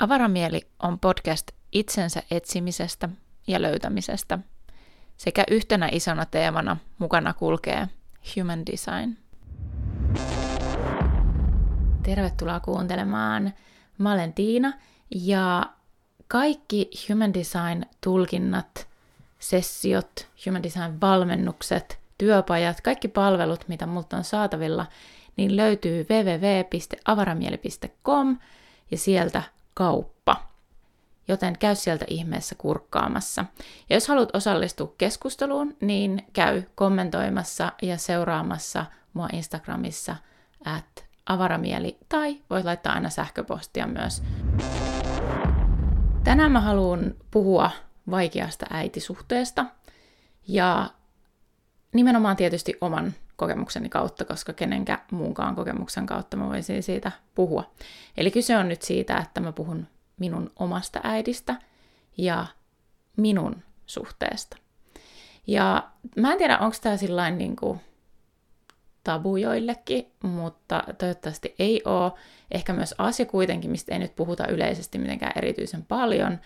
Avaramieli on podcast itsensä etsimisestä ja löytämisestä sekä yhtenä isona teemana mukana kulkee Human Design. Tervetuloa kuuntelemaan. Mä olen Tiina ja kaikki Human Design-tulkinnat, sessiot, Human Design-valmennukset, työpajat, kaikki palvelut, mitä multa on saatavilla, niin löytyy www.avaramieli.com ja sieltä kauppa. Joten käy sieltä ihmeessä kurkkaamassa. Ja jos haluat osallistua keskusteluun, niin käy kommentoimassa ja seuraamassa mua Instagramissa at avaramieli tai voit laittaa aina sähköpostia myös. Tänään mä haluan puhua vaikeasta äitisuhteesta ja nimenomaan tietysti oman kokemukseni kautta, koska kenenkä muunkaan kokemuksen kautta mä voisin siitä puhua. Eli kyse on nyt siitä, että mä puhun minun omasta äidistä ja minun suhteesta. Ja mä en tiedä, onko tämä sillain niin kuin tabu joillekin, mutta toivottavasti ei ole. Ehkä myös asia kuitenkin, mistä ei nyt puhuta yleisesti mitenkään erityisen paljon.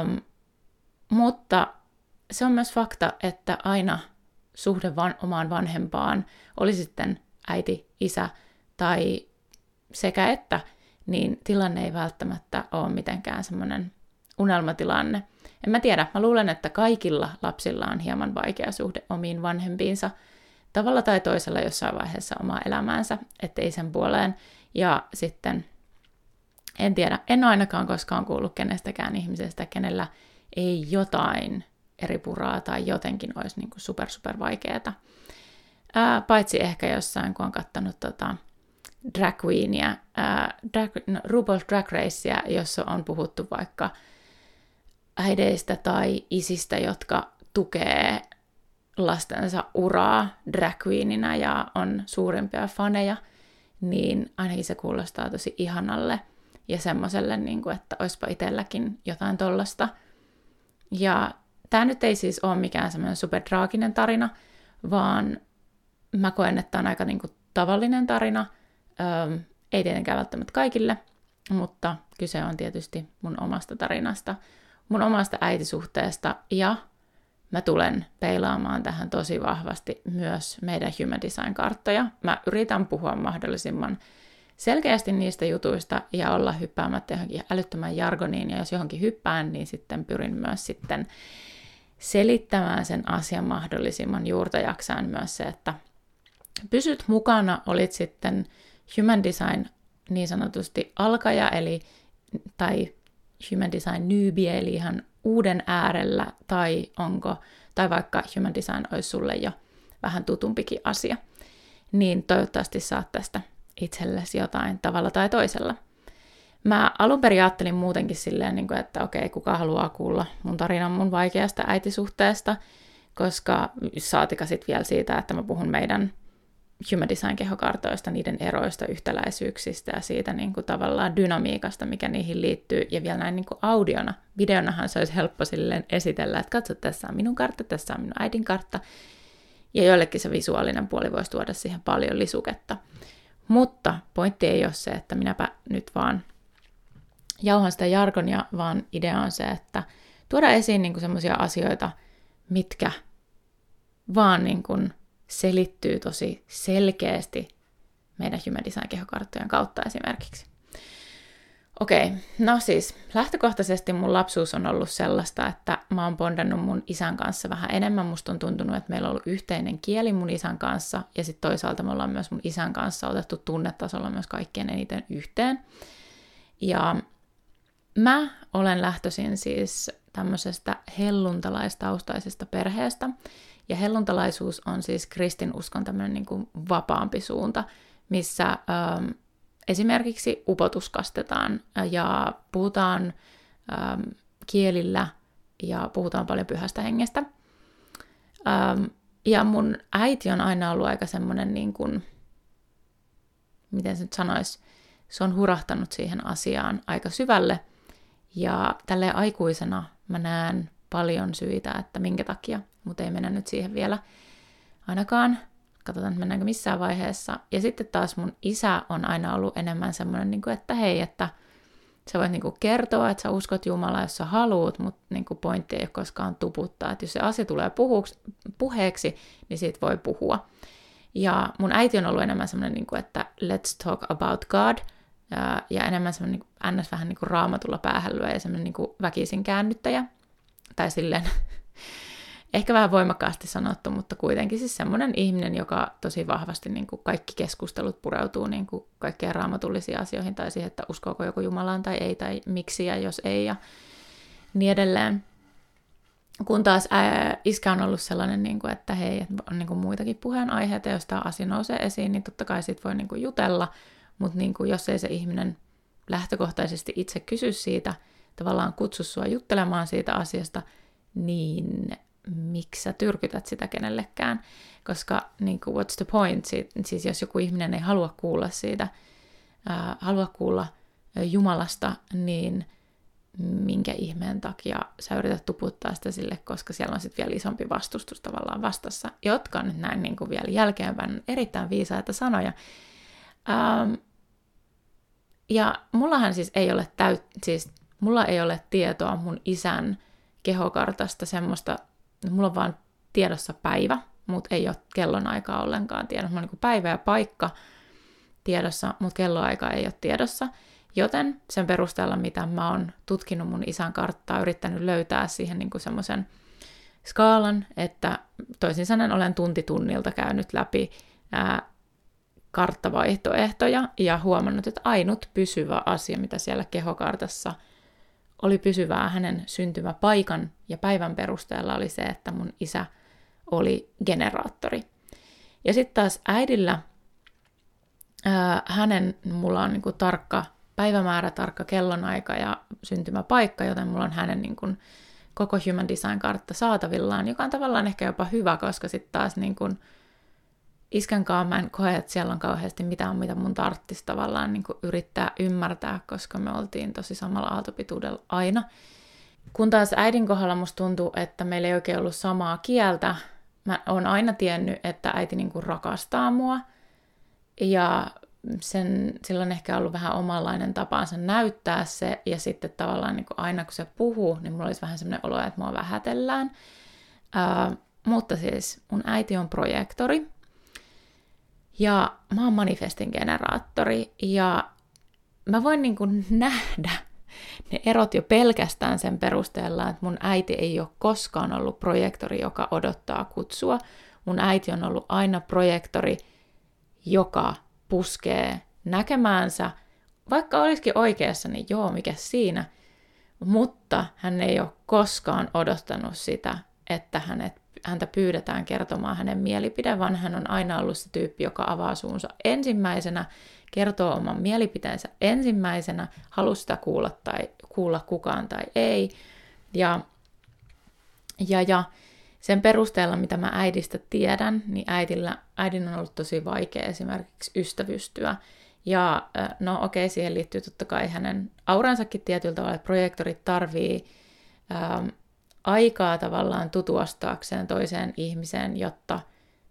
Um, mutta se on myös fakta, että aina suhde van, omaan vanhempaan, oli sitten äiti, isä tai sekä että, niin tilanne ei välttämättä ole mitenkään semmoinen unelmatilanne. En mä tiedä, mä luulen, että kaikilla lapsilla on hieman vaikea suhde omiin vanhempiinsa tavalla tai toisella jossain vaiheessa omaa elämäänsä, ettei sen puoleen. Ja sitten, en tiedä, en ole ainakaan koskaan kuullut kenestäkään ihmisestä, kenellä ei jotain eri puraa tai jotenkin olisi niin kuin super super vaikeaa. Ää, paitsi ehkä jossain, kun on kattanut tota, drag queenia, ää, drag, no, RuPaul's Drag Racea, jossa on puhuttu vaikka äideistä tai isistä, jotka tukee lastensa uraa drag queenina ja on suurimpia faneja, niin ainakin se kuulostaa tosi ihanalle ja semmoiselle, niin kuin, että olisipa itselläkin jotain tollasta. Ja tämä nyt ei siis ole mikään semmoinen superdraaginen tarina, vaan mä koen, että tämä on aika niin kuin, tavallinen tarina. Öm, ei tietenkään välttämättä kaikille, mutta kyse on tietysti mun omasta tarinasta, mun omasta äitisuhteesta ja mä tulen peilaamaan tähän tosi vahvasti myös meidän Human Design-karttoja. Mä yritän puhua mahdollisimman selkeästi niistä jutuista ja olla hyppäämättä johonkin älyttömän jargoniin, ja jos johonkin hyppään, niin sitten pyrin myös sitten selittämään sen asian mahdollisimman juurta jaksain myös se, että pysyt mukana, olit sitten Human Design niin sanotusti alkaja, eli tai Human Design newbie, eli ihan uuden äärellä, tai onko, tai vaikka Human Design olisi sulle jo vähän tutumpikin asia, niin toivottavasti saat tästä itsellesi jotain tavalla tai toisella. Mä alun perin ajattelin muutenkin silleen, niin kuin, että okei, kuka haluaa kuulla mun tarinan mun vaikeasta äitisuhteesta, koska saatika sitten vielä siitä, että mä puhun meidän Human Design-kehokartoista, niiden eroista, yhtäläisyyksistä ja siitä niin kuin, tavallaan dynamiikasta, mikä niihin liittyy. Ja vielä näin niin kuin audiona. Videonahan se olisi helppo silleen esitellä, että katso, tässä on minun kartta, tässä on minun äidin kartta. Ja joillekin se visuaalinen puoli voisi tuoda siihen paljon lisuketta. Mutta pointti ei ole se, että minäpä nyt vaan jauhan sitä jargonia, vaan idea on se, että tuoda esiin niin semmoisia asioita, mitkä vaan niin kuin selittyy tosi selkeästi meidän Human Design-kehokarttojen kautta esimerkiksi. Okei, no siis lähtökohtaisesti mun lapsuus on ollut sellaista, että mä oon bondannut mun isän kanssa vähän enemmän. Musta on tuntunut, että meillä on ollut yhteinen kieli mun isän kanssa ja sitten toisaalta me ollaan myös mun isän kanssa otettu tunnetasolla myös kaikkien eniten yhteen. Ja Mä olen lähtöisin siis tämmöisestä helluntalaistaustaisesta perheestä, ja helluntalaisuus on siis kristinuskon tämmöinen niin kuin vapaampi suunta, missä ähm, esimerkiksi upotus kastetaan ja puhutaan ähm, kielillä ja puhutaan paljon pyhästä hengestä. Ähm, ja mun äiti on aina ollut aika semmoinen, niin kuin, miten se nyt sanoisi, se on hurahtanut siihen asiaan aika syvälle – ja tälle aikuisena mä näen paljon syitä, että minkä takia, mutta ei mennä nyt siihen vielä ainakaan. Katsotaan, että mennäänkö missään vaiheessa. Ja sitten taas mun isä on aina ollut enemmän semmoinen, niin kuin, että hei, että Sä voit niinku kertoa, että sä uskot Jumalaa, jos sä haluut, mutta niinku pointti ei ole koskaan tuputtaa. Että jos se asia tulee puheeksi, niin siitä voi puhua. Ja mun äiti on ollut enemmän semmoinen, niinku, että let's talk about God, ja, ja enemmän semmoinen niin ns. vähän niin kuin raamatulla päähällyä ja semmoinen niin väkisin käännyttäjä. Tai silleen, ehkä vähän voimakkaasti sanottu, mutta kuitenkin siis semmoinen ihminen, joka tosi vahvasti niin kuin kaikki keskustelut pureutuu niin kuin kaikkeen raamatullisiin asioihin tai siihen, että uskoako joku Jumalaan tai ei, tai miksi ja jos ei ja niin edelleen. Kun taas ää, iskä on ollut sellainen, niin kuin, että hei, on niin kuin muitakin puheenaiheita, jos tämä asia nousee esiin, niin totta kai siitä voi niin kuin jutella, mutta niin kuin, jos ei se ihminen lähtökohtaisesti itse kysy siitä, tavallaan kutsu sua juttelemaan siitä asiasta, niin miksi sä tyrkytät sitä kenellekään? Koska niin kuin, what's the point? Siis jos joku ihminen ei halua kuulla siitä, ää, halua kuulla Jumalasta, niin minkä ihmeen takia sä yrität tuputtaa sitä sille, koska siellä on sitten vielä isompi vastustus tavallaan vastassa, jotka on nyt näin niin kuin vielä jälkeenpäin erittäin viisaita sanoja. Ähm, ja mullahan siis ei ole täyt, siis mulla ei ole tietoa mun isän kehokartasta semmoista, mulla on vaan tiedossa päivä, mutta ei ole kellonaikaa ollenkaan tiedossa. Mulla on niin päivä ja paikka tiedossa, mutta kelloaika ei ole tiedossa. Joten sen perusteella, mitä mä oon tutkinut mun isän karttaa, yrittänyt löytää siihen niin semmoisen skaalan, että toisin sanoen olen tunti tunnilta käynyt läpi ää, karttavaihtoehtoja ja huomannut, että ainut pysyvä asia, mitä siellä kehokartassa oli pysyvää hänen syntymäpaikan ja päivän perusteella oli se, että mun isä oli generaattori. Ja sitten taas äidillä, ää, hänen, mulla on niinku tarkka päivämäärä, tarkka kellonaika ja syntymäpaikka, joten mulla on hänen niinku koko Human Design-kartta saatavillaan, joka on tavallaan ehkä jopa hyvä, koska sitten taas niinku, iskänkaan mä en koe, että siellä on kauheasti mitään, mitä mun tarttisi tavallaan niin yrittää ymmärtää, koska me oltiin tosi samalla aaltopituudella aina. Kun taas äidin kohdalla musta tuntuu, että meillä ei oikein ollut samaa kieltä. Mä oon aina tiennyt, että äiti niin kuin rakastaa mua. Ja sen, silloin ehkä ollut vähän omanlainen tapaansa näyttää se. Ja sitten tavallaan niin kuin aina kun se puhuu, niin mulla olisi vähän semmoinen olo, että mua vähätellään. Uh, mutta siis mun äiti on projektori, ja mä oon manifestin generaattori ja mä voin niin kuin nähdä ne erot jo pelkästään sen perusteella, että mun äiti ei ole koskaan ollut projektori, joka odottaa kutsua. Mun äiti on ollut aina projektori, joka puskee näkemäänsä, vaikka olisikin oikeassa, niin joo, mikä siinä. Mutta hän ei ole koskaan odottanut sitä, että hänet häntä pyydetään kertomaan hänen mielipide, vaan hän on aina ollut se tyyppi, joka avaa suunsa ensimmäisenä, kertoo oman mielipiteensä ensimmäisenä, haluaa sitä kuulla tai kuulla kukaan tai ei. Ja, ja, ja sen perusteella, mitä mä äidistä tiedän, niin äidillä, äidin on ollut tosi vaikea esimerkiksi ystävystyä. Ja no okei, okay, siihen liittyy totta kai hänen auransakin tietyllä tavalla, että projektorit tarvii ähm, aikaa tavallaan tutuastaakseen toiseen ihmiseen, jotta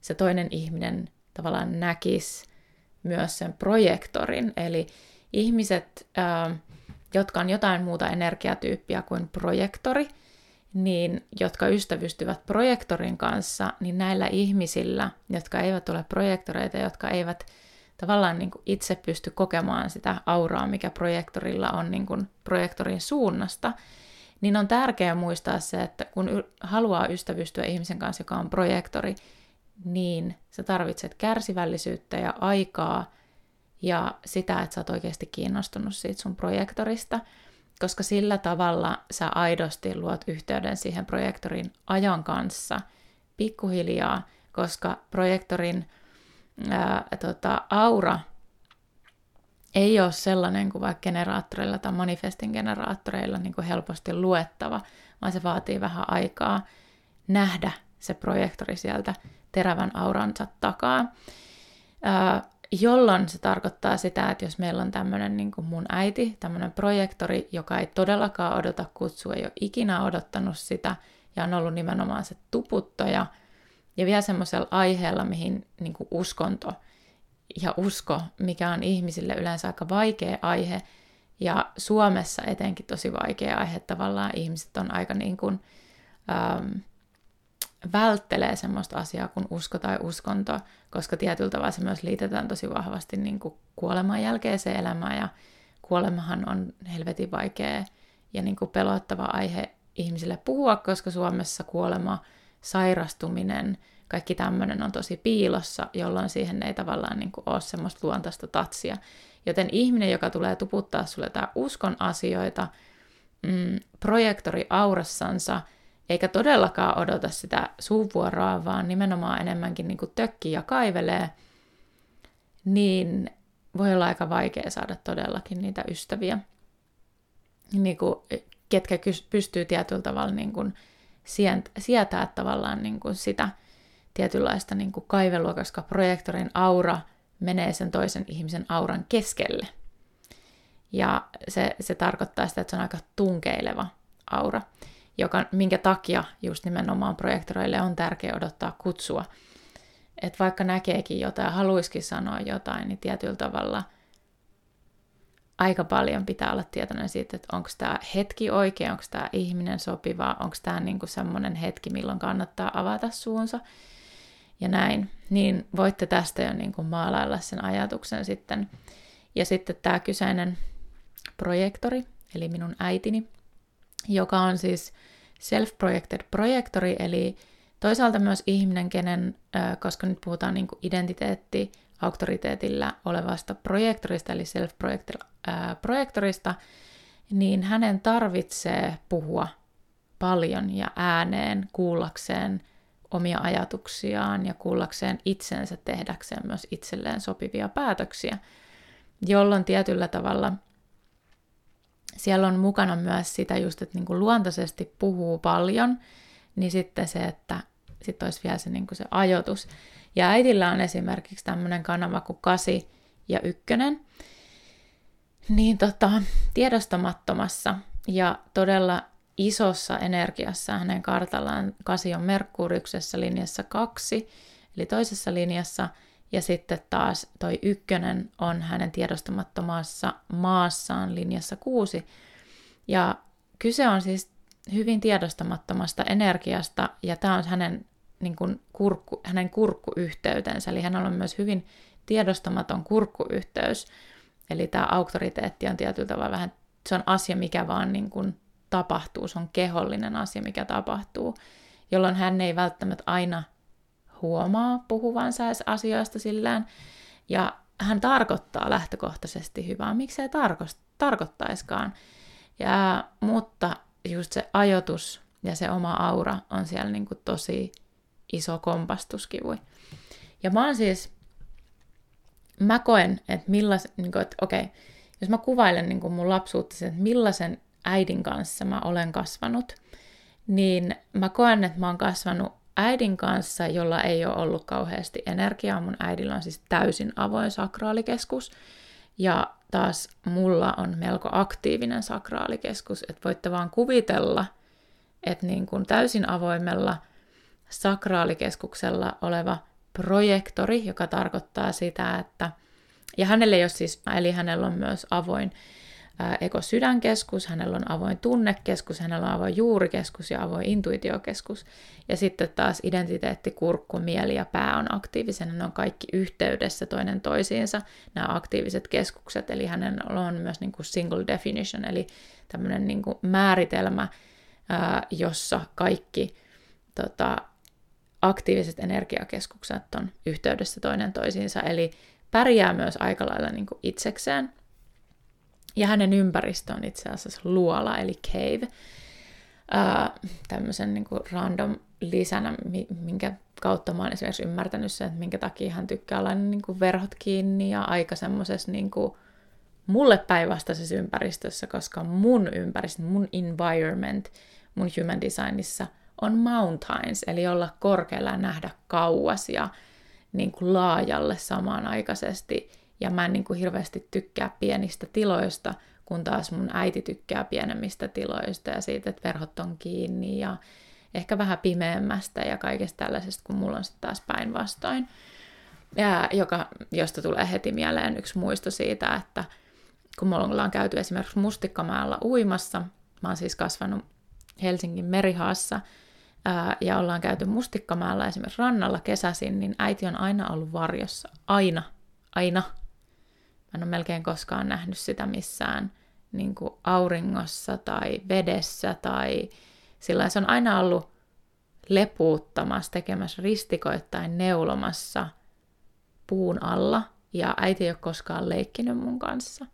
se toinen ihminen tavallaan näkisi myös sen projektorin. Eli ihmiset, jotka on jotain muuta energiatyyppiä kuin projektori, niin jotka ystävystyvät projektorin kanssa, niin näillä ihmisillä, jotka eivät ole projektoreita, jotka eivät tavallaan niin kuin itse pysty kokemaan sitä auraa, mikä projektorilla on niin kuin projektorin suunnasta, niin on tärkeää muistaa se, että kun haluaa ystävystyä ihmisen kanssa, joka on projektori, niin sä tarvitset kärsivällisyyttä ja aikaa ja sitä, että sä oot oikeasti kiinnostunut siitä sun projektorista, koska sillä tavalla sä aidosti luot yhteyden siihen projektorin ajan kanssa pikkuhiljaa, koska projektorin ää, tota, aura ei ole sellainen kuin vaikka generaattoreilla tai manifestin generaattoreilla niin kuin helposti luettava, vaan se vaatii vähän aikaa nähdä se projektori sieltä terävän auransa takaa. Jolloin se tarkoittaa sitä, että jos meillä on tämmöinen niin kuin mun äiti, tämmöinen projektori, joka ei todellakaan odota kutsua, ei ole ikinä odottanut sitä ja on ollut nimenomaan se tuputtaja, ja vielä semmoisella aiheella, mihin niin kuin uskonto ja usko, mikä on ihmisille yleensä aika vaikea aihe, Ja Suomessa etenkin tosi vaikea aihe tavallaan. Ihmiset on aika niin kuin, ähm, välttelee semmoista asiaa kuin usko tai uskonto, koska tietyllä tavalla se myös liitetään tosi vahvasti niin kuin kuoleman jälkeiseen elämään ja kuolemahan on helvetin vaikea ja niin kuin pelottava aihe ihmisille puhua, koska Suomessa kuolema, sairastuminen, kaikki tämmöinen on tosi piilossa, jolloin siihen ei tavallaan niin kuin ole semmoista luontaista tatsia. Joten ihminen, joka tulee tuputtaa sulle jotain uskon asioita, mm, projektori aurassansa, eikä todellakaan odota sitä suuvuoroa, vaan nimenomaan enemmänkin niin kuin tökkii ja kaivelee, niin voi olla aika vaikea saada todellakin niitä ystäviä, niin kuin, ketkä pystyy tietyllä tavalla niin kuin sietää tavallaan niin kuin sitä tietynlaista niin kuin kaivelua, koska projektorin aura menee sen toisen ihmisen auran keskelle. Ja se, se tarkoittaa sitä, että se on aika tunkeileva aura, joka, minkä takia just nimenomaan projektoreille on tärkeää odottaa kutsua – että vaikka näkeekin jotain, haluaisikin sanoa jotain, niin tietyllä tavalla aika paljon pitää olla tietoinen siitä, että onko tämä hetki oikein, onko tämä ihminen sopiva, onko tämä niinku semmoinen hetki, milloin kannattaa avata suunsa ja näin. Niin voitte tästä jo niinku maalailla sen ajatuksen sitten. Ja sitten tämä kyseinen projektori, eli minun äitini, joka on siis self-projected projektori, eli Toisaalta myös ihminen, kenen, koska nyt puhutaan niin kuin identiteetti, auktoriteetillä olevasta projektorista, eli self-projektorista, niin hänen tarvitsee puhua paljon ja ääneen kuullakseen omia ajatuksiaan ja kuullakseen itsensä tehdäkseen myös itselleen sopivia päätöksiä, jolloin tietyllä tavalla siellä on mukana myös sitä just, että niin kuin luontaisesti puhuu paljon – niin sitten se, että sitten olisi vielä se, niin kuin se ajoitus. Ja äidillä on esimerkiksi tämmöinen kanava kuin kasi ja ykkönen, niin tota, tiedostamattomassa ja todella isossa energiassa hänen kartallaan kasi on Merkuriuksessa linjassa kaksi, eli toisessa linjassa, ja sitten taas toi ykkönen on hänen tiedostamattomassa maassaan linjassa kuusi. Ja kyse on siis hyvin tiedostamattomasta energiasta, ja tämä on hänen, niin kuin kurkku, hänen kurkkuyhteytensä, eli hänellä on myös hyvin tiedostamaton kurkkuyhteys, eli tämä auktoriteetti on tietyllä tavalla vähän, se on asia, mikä vaan niin kuin tapahtuu, se on kehollinen asia, mikä tapahtuu, jolloin hän ei välttämättä aina huomaa puhuvansa asioista sillään, ja hän tarkoittaa lähtökohtaisesti hyvää, miksei tarko- tarkoittaiskaan. Ja, mutta just se ajoitus ja se oma aura on siellä niin kuin tosi iso kompastuskivu. Ja mä oon siis, mä koen, että millais, niin että okei, jos mä kuvailen niin mun lapsuutta, että millaisen äidin kanssa mä olen kasvanut, niin mä koen, että mä oon kasvanut äidin kanssa, jolla ei ole ollut kauheasti energiaa. Mun äidillä on siis täysin avoin sakraalikeskus. Ja taas mulla on melko aktiivinen sakraalikeskus, että voitte vaan kuvitella, että niin kuin täysin avoimella sakraalikeskuksella oleva projektori, joka tarkoittaa sitä, että, ja hänelle ole siis, eli hänellä on myös avoin ekosydänkeskus, hänellä on avoin tunnekeskus, hänellä on avoin juurikeskus ja avoin intuitiokeskus. Ja sitten taas identiteetti, kurkku, mieli ja pää on aktiivisena, ne on kaikki yhteydessä toinen toisiinsa, nämä aktiiviset keskukset, eli hänellä on myös niin kuin single definition, eli tämmöinen niin kuin määritelmä, jossa kaikki tota, aktiiviset energiakeskukset on yhteydessä toinen toisiinsa, eli pärjää myös aika lailla niin kuin itsekseen, ja hänen ympäristö on itse asiassa luola, eli cave. Uh, tämmöisen niin kuin random lisänä, minkä kautta mä oon esimerkiksi ymmärtänyt sen, että minkä takia hän tykkää olla niin kuin verhot kiinni ja aika semmoisessa niin kuin mulle päinvastaisessa ympäristössä, koska mun ympäristö, mun environment, mun human designissa on mountains, eli olla korkealla ja nähdä kauas ja niin kuin laajalle samanaikaisesti ja mä en niin kuin hirveästi tykkää pienistä tiloista, kun taas mun äiti tykkää pienemmistä tiloista ja siitä, että verhot on kiinni ja ehkä vähän pimeämmästä ja kaikesta tällaisesta, kun mulla on sitten taas päinvastoin. Ja joka, josta tulee heti mieleen yksi muisto siitä, että kun me ollaan käyty esimerkiksi Mustikkamäellä uimassa, mä oon siis kasvanut Helsingin merihaassa, ää, ja ollaan käyty Mustikkamäellä esimerkiksi rannalla kesäsin, niin äiti on aina ollut varjossa. Aina. Aina. Mä en ole melkein koskaan nähnyt sitä missään niin kuin auringossa tai vedessä tai sillä se on aina ollut lepuuttamassa, tekemässä ristikoittain neulomassa puun alla ja äiti ei ole koskaan leikkinyt mun kanssa.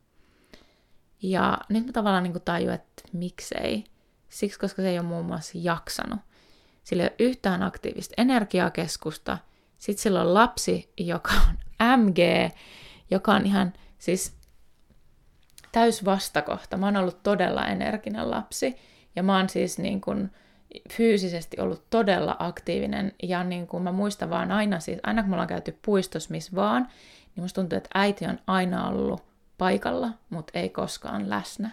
Ja nyt mä tavallaan niin tajuin, että miksei. Siksi, koska se ei ole muun muassa jaksanut. Sillä ei ole yhtään aktiivista energiakeskusta. Sitten sillä on lapsi, joka on MG, joka on ihan siis täys vastakohta. Mä oon ollut todella energinen lapsi ja mä oon siis niin kuin fyysisesti ollut todella aktiivinen ja niin kuin mä muistan vaan aina, siis aina kun me ollaan käyty puistossa missä vaan, niin musta tuntuu, että äiti on aina ollut paikalla, mutta ei koskaan läsnä.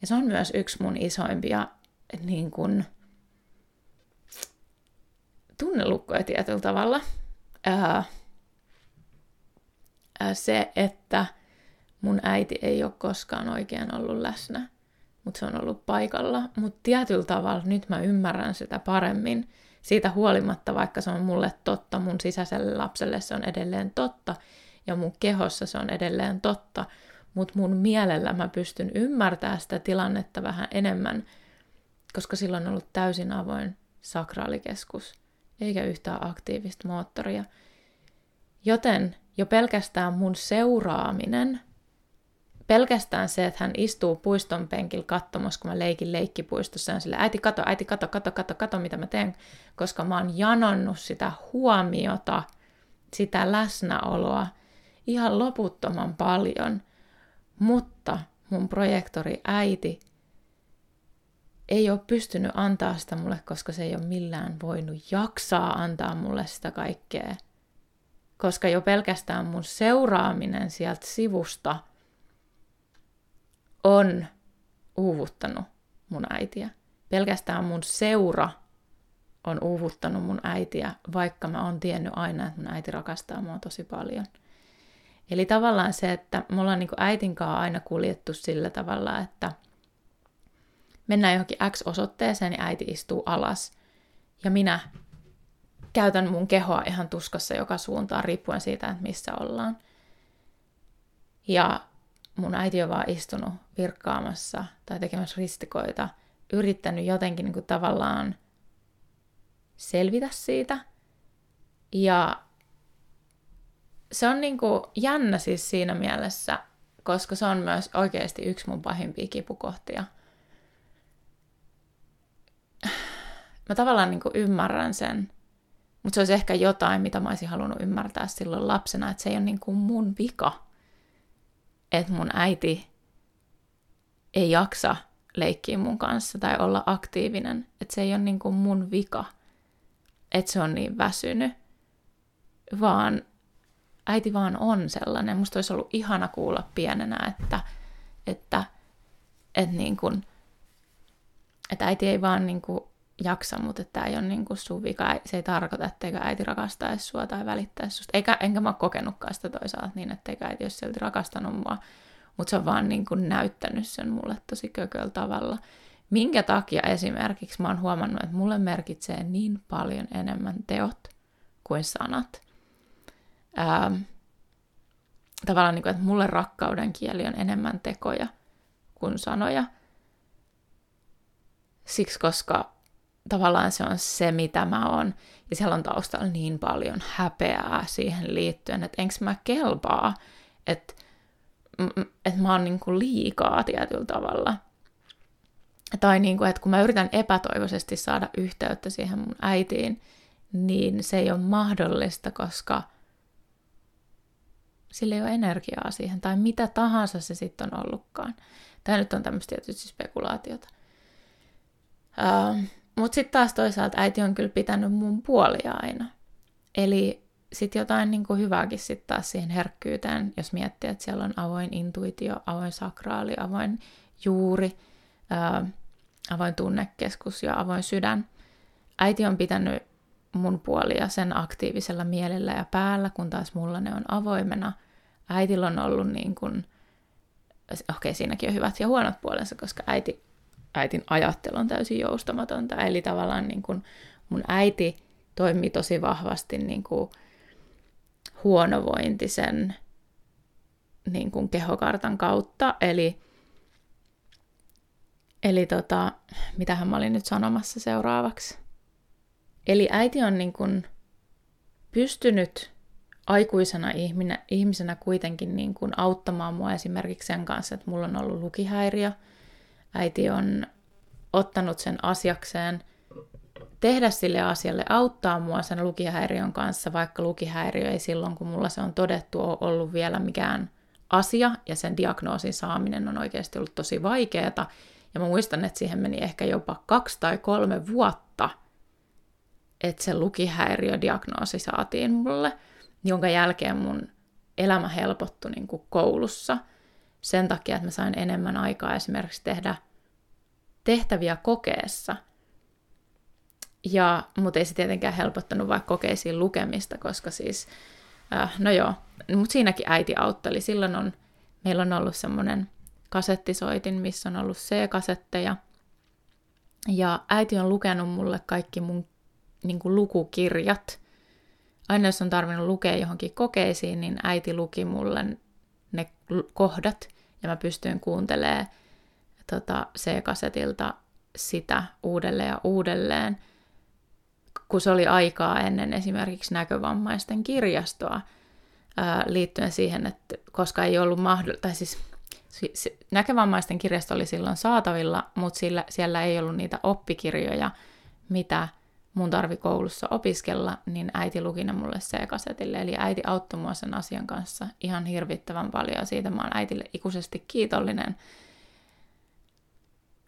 Ja se on myös yksi mun isoimpia niin kuin, tunnelukkoja tietyllä tavalla. Ää, ää, se, että mun äiti ei ole koskaan oikein ollut läsnä, mutta se on ollut paikalla. Mutta tietyllä tavalla nyt mä ymmärrän sitä paremmin. Siitä huolimatta, vaikka se on mulle totta, mun sisäiselle lapselle se on edelleen totta, ja mun kehossa se on edelleen totta, mutta mun mielellä mä pystyn ymmärtämään sitä tilannetta vähän enemmän, koska silloin on ollut täysin avoin sakraalikeskus, eikä yhtään aktiivista moottoria. Joten jo pelkästään mun seuraaminen pelkästään se, että hän istuu puiston penkillä katsomassa, kun mä leikin leikkipuistossa, ja sille äiti kato, äiti kato, kato, kato, kato, mitä mä teen, koska mä oon janonnut sitä huomiota, sitä läsnäoloa ihan loputtoman paljon, mutta mun projektori äiti ei ole pystynyt antaa sitä mulle, koska se ei ole millään voinut jaksaa antaa mulle sitä kaikkea. Koska jo pelkästään mun seuraaminen sieltä sivusta – on uuvuttanut mun äitiä. Pelkästään mun seura on uuvuttanut mun äitiä, vaikka mä oon tiennyt aina, että mun äiti rakastaa mua tosi paljon. Eli tavallaan se, että me ollaan niin aina kuljettu sillä tavalla, että mennään johonkin X-osoitteeseen ja äiti istuu alas. Ja minä käytän mun kehoa ihan tuskassa joka suuntaan, riippuen siitä, että missä ollaan. Ja mun äiti on vaan istunut virkkaamassa tai tekemässä ristikoita, yrittänyt jotenkin niin kuin tavallaan selvitä siitä. Ja se on niin kuin jännä siis siinä mielessä, koska se on myös oikeasti yksi mun pahimpia kipukohtia. Mä tavallaan niin kuin ymmärrän sen, mutta se olisi ehkä jotain, mitä mä olisin halunnut ymmärtää silloin lapsena, että se ei ole niin kuin mun vika että mun äiti ei jaksa leikkiä mun kanssa tai olla aktiivinen. Että se ei ole niin kuin mun vika, että se on niin väsynyt, vaan äiti vaan on sellainen. Musta olisi ollut ihana kuulla pienenä, että, että, että, niin kuin, että äiti ei vaan niin kuin jaksa, mutta tämä ei ole niin kuin sun vika. Se ei tarkoita, etteikö äiti rakastaisi sua tai välittäisi susta. Eikä, enkä mä ole kokenutkaan sitä toisaalta niin, etteikö äiti olisi silti rakastanut mua. Mutta se on vaan niin kuin näyttänyt sen mulle tosi kököllä tavalla. Minkä takia esimerkiksi mä oon huomannut, että mulle merkitsee niin paljon enemmän teot kuin sanat. Ähm, tavallaan niin kuin, että mulle rakkauden kieli on enemmän tekoja kuin sanoja. Siksi, koska tavallaan se on se, mitä mä oon. Ja siellä on taustalla niin paljon häpeää siihen liittyen, että enkö mä kelpaa, että, että mä oon niin kuin liikaa tietyllä tavalla. Tai niin kuin, että kun mä yritän epätoivoisesti saada yhteyttä siihen mun äitiin, niin se ei ole mahdollista, koska sillä ei ole energiaa siihen, tai mitä tahansa se sitten on ollutkaan. Tämä nyt on tämmöistä tietysti spekulaatiota. Uh, mutta sitten taas toisaalta äiti on kyllä pitänyt mun puolia aina. Eli sitten jotain niin kuin hyvääkin sitten taas siihen herkkyyteen, jos miettii, että siellä on avoin intuitio, avoin sakraali, avoin juuri, ää, avoin tunnekeskus ja avoin sydän. Äiti on pitänyt mun puolia sen aktiivisella mielellä ja päällä, kun taas mulla ne on avoimena. Äitillä on ollut niin kuin okei, okay, siinäkin on hyvät ja huonot puolensa, koska äiti, äitin ajattelu on täysin joustamatonta. Eli tavallaan niin kuin mun äiti toimii tosi vahvasti niin kuin huonovointisen niin kuin kehokartan kautta. Eli, eli tota, mitähän mä olin nyt sanomassa seuraavaksi. Eli äiti on niin kuin pystynyt aikuisena ihminä, ihmisenä kuitenkin niin kuin auttamaan mua esimerkiksi sen kanssa, että mulla on ollut lukihäiriö. Äiti on ottanut sen asiakseen. Tehdä sille asialle, auttaa mua sen lukihäiriön kanssa, vaikka lukihäiriö ei silloin, kun mulla se on todettu, ole ollut vielä mikään asia, ja sen diagnoosin saaminen on oikeasti ollut tosi vaikeaa. Ja mä muistan, että siihen meni ehkä jopa kaksi tai kolme vuotta, että se lukihäiriödiagnoosi saatiin mulle – jonka jälkeen mun elämä helpottui niin kuin koulussa sen takia, että mä sain enemmän aikaa esimerkiksi tehdä tehtäviä kokeessa. Ja, mutta ei se tietenkään helpottanut vaikka kokeisiin lukemista, koska siis, äh, no joo, mutta siinäkin äiti autteli. Silloin on, meillä on ollut semmoinen kasettisoitin, missä on ollut C-kasetteja. Ja äiti on lukenut mulle kaikki mun niin kuin lukukirjat – aina jos on tarvinnut lukea johonkin kokeisiin, niin äiti luki mulle ne kohdat ja mä pystyin kuuntelemaan tota, C-kasetilta sitä uudelleen ja uudelleen, kun se oli aikaa ennen esimerkiksi näkövammaisten kirjastoa ää, liittyen siihen, että koska ei ollut mahdollista, tai siis näkövammaisten kirjasto oli silloin saatavilla, mutta sillä, siellä ei ollut niitä oppikirjoja, mitä mun tarvi koulussa opiskella, niin äiti luki ne mulle C-kasetille. Eli äiti auttoi mua sen asian kanssa ihan hirvittävän paljon. Siitä mä oon äitille ikuisesti kiitollinen.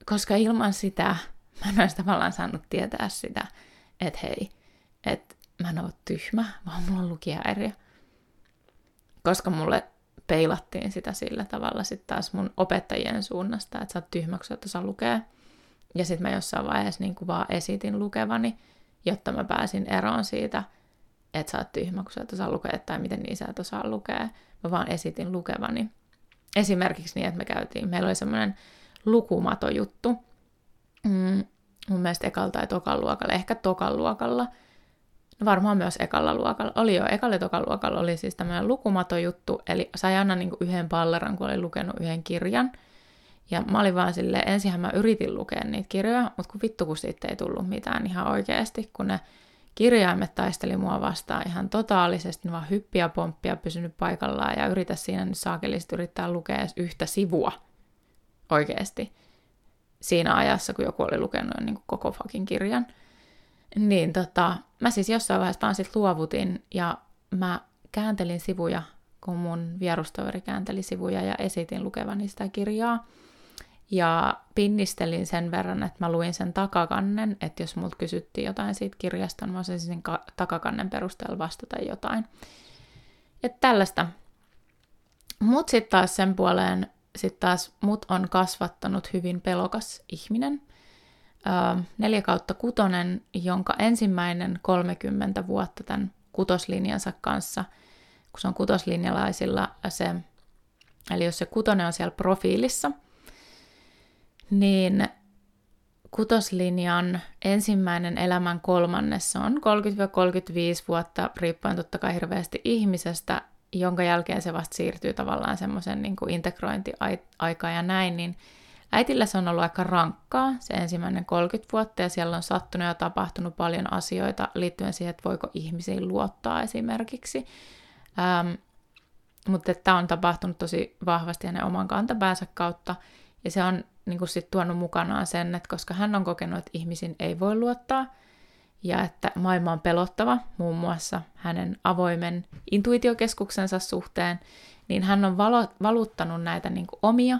Koska ilman sitä mä en olisi tavallaan saanut tietää sitä, että hei, että mä en ole tyhmä, vaan mulla on lukihäiriö. Koska mulle peilattiin sitä sillä tavalla sitten taas mun opettajien suunnasta, että sä oot tyhmäksi, että saa lukea. Ja sitten mä jossain vaiheessa niin kuin vaan esitin lukevani, jotta mä pääsin eroon siitä, että sä oot tyhmä, kun sä et osaa lukea, tai miten niin sä et osaa lukea. Mä vaan esitin lukevani. Esimerkiksi niin, että me käytiin, meillä oli semmoinen lukumatojuttu, mm, mun mielestä ekalla tai tokan luokalla, ehkä tokan luokalla, no varmaan myös ekalla luokalla, oli jo ekalla tokan luokalla oli siis tämmöinen lukumatojuttu, eli sai aina niin yhden palleran, kun oli lukenut yhden kirjan, ja mä olin vaan silleen, ensinhän mä yritin lukea niitä kirjoja, mutta kun vittu kun siitä ei tullut mitään ihan oikeasti, kun ne kirjaimet taisteli mua vastaan ihan totaalisesti, ne vaan hyppiä pomppia pysynyt paikallaan ja yritä siinä nyt saakellisesti yrittää lukea edes yhtä sivua oikeasti siinä ajassa, kun joku oli lukenut niin kuin koko fucking kirjan. Niin tota, mä siis jossain vaiheessa vaan sit luovutin ja mä kääntelin sivuja, kun mun vierustoveri käänteli sivuja ja esitin lukevani sitä kirjaa. Ja pinnistelin sen verran, että mä luin sen takakannen, että jos multa kysyttiin jotain siitä kirjasta, niin mä osasin sen ka- takakannen perusteella vastata jotain. Että tällaista. Mut sitten taas sen puoleen, sit taas mut on kasvattanut hyvin pelokas ihminen. 4 kautta kutonen, jonka ensimmäinen 30 vuotta tämän kutoslinjansa kanssa, kun se on kutoslinjalaisilla se, eli jos se kutonen on siellä profiilissa – niin kutoslinjan ensimmäinen elämän kolmannes on 30-35 vuotta, riippuen totta kai hirveästi ihmisestä, jonka jälkeen se vasta siirtyy tavallaan semmoisen niin integrointiaikaan ja näin, niin äitillä se on ollut aika rankkaa se ensimmäinen 30 vuotta ja siellä on sattunut ja tapahtunut paljon asioita liittyen siihen, että voiko ihmisiin luottaa esimerkiksi. Ähm, mutta tämä on tapahtunut tosi vahvasti hänen oman kantapäänsä kautta ja se on niin kuin sit tuonut mukanaan sen, että koska hän on kokenut, että ihmisiin ei voi luottaa ja että maailma on pelottava, muun muassa hänen avoimen intuitiokeskuksensa suhteen, niin hän on valo, valuttanut näitä niin kuin omia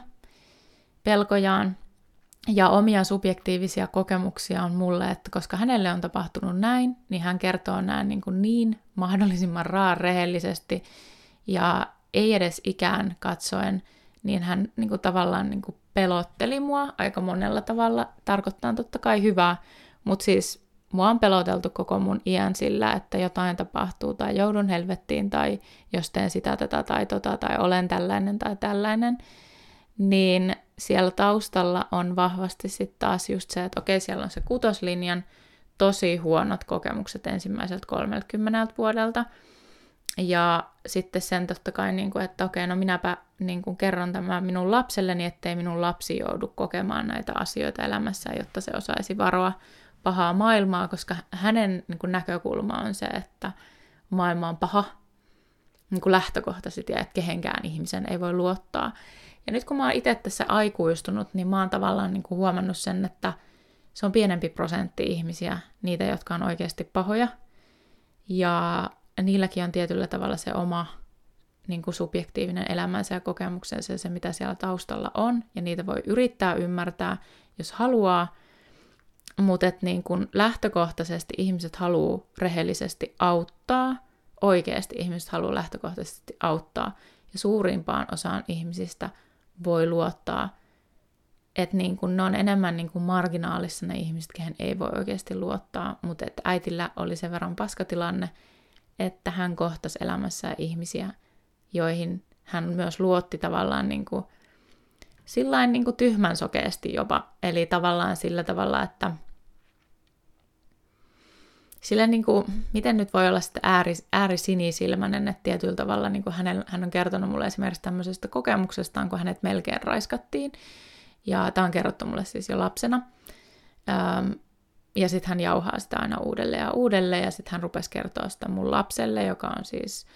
pelkojaan. Ja omia subjektiivisia kokemuksia on mulle, että koska hänelle on tapahtunut näin, niin hän kertoo näin niin, kuin niin mahdollisimman raan rehellisesti ja ei edes ikään katsoen, niin hän niin kuin tavallaan niin kuin pelotteli mua aika monella tavalla, tarkoittaa totta kai hyvää, mutta siis mua on peloteltu koko mun iän sillä, että jotain tapahtuu tai joudun helvettiin tai jos teen sitä, tätä tai tota tai olen tällainen tai tällainen. niin siellä taustalla on vahvasti sitten taas just se, että okei, siellä on se kutoslinjan tosi huonot kokemukset ensimmäiseltä 30 vuodelta. Ja sitten sen totta kai, niin kuin, että okei, no minäpä niin kuin kerron tämän minun lapselleni, ettei minun lapsi joudu kokemaan näitä asioita elämässä, jotta se osaisi varoa pahaa maailmaa, koska hänen niin kuin näkökulma on se, että maailma on paha niin kuin lähtökohtaisesti ja että kehenkään ihmisen ei voi luottaa. Ja nyt kun mä oon itse tässä aikuistunut, niin mä oon tavallaan niin kuin huomannut sen, että se on pienempi prosentti ihmisiä, niitä, jotka on oikeasti pahoja. Ja niilläkin on tietyllä tavalla se oma niin kuin subjektiivinen elämänsä ja kokemuksensa ja se, mitä siellä taustalla on. Ja niitä voi yrittää ymmärtää, jos haluaa. Mutta niin kuin lähtökohtaisesti ihmiset haluaa rehellisesti auttaa. Oikeasti ihmiset haluaa lähtökohtaisesti auttaa. Ja suurimpaan osaan ihmisistä voi luottaa, että niin kun ne on enemmän niin kuin marginaalissa ne ihmiset, kehen ei voi oikeasti luottaa, mutta että äitillä oli sen verran paskatilanne, että hän kohtasi elämässä ihmisiä, joihin hän myös luotti tavallaan niin kuin, sillain niin kuin tyhmän sokeasti jopa. Eli tavallaan sillä tavalla, että sillä niin kuin, miten nyt voi olla sitten ääri, äärisinisilmäinen, että tietyllä tavalla niin kuin hänellä, hän on kertonut mulle esimerkiksi tämmöisestä kokemuksestaan, kun hänet melkein raiskattiin. Ja tämä on kerrottu mulle siis jo lapsena. Ähm, ja sitten hän jauhaa sitä aina uudelleen ja uudelleen, ja sitten hän rupesi kertoa sitä mun lapselle, joka on siis,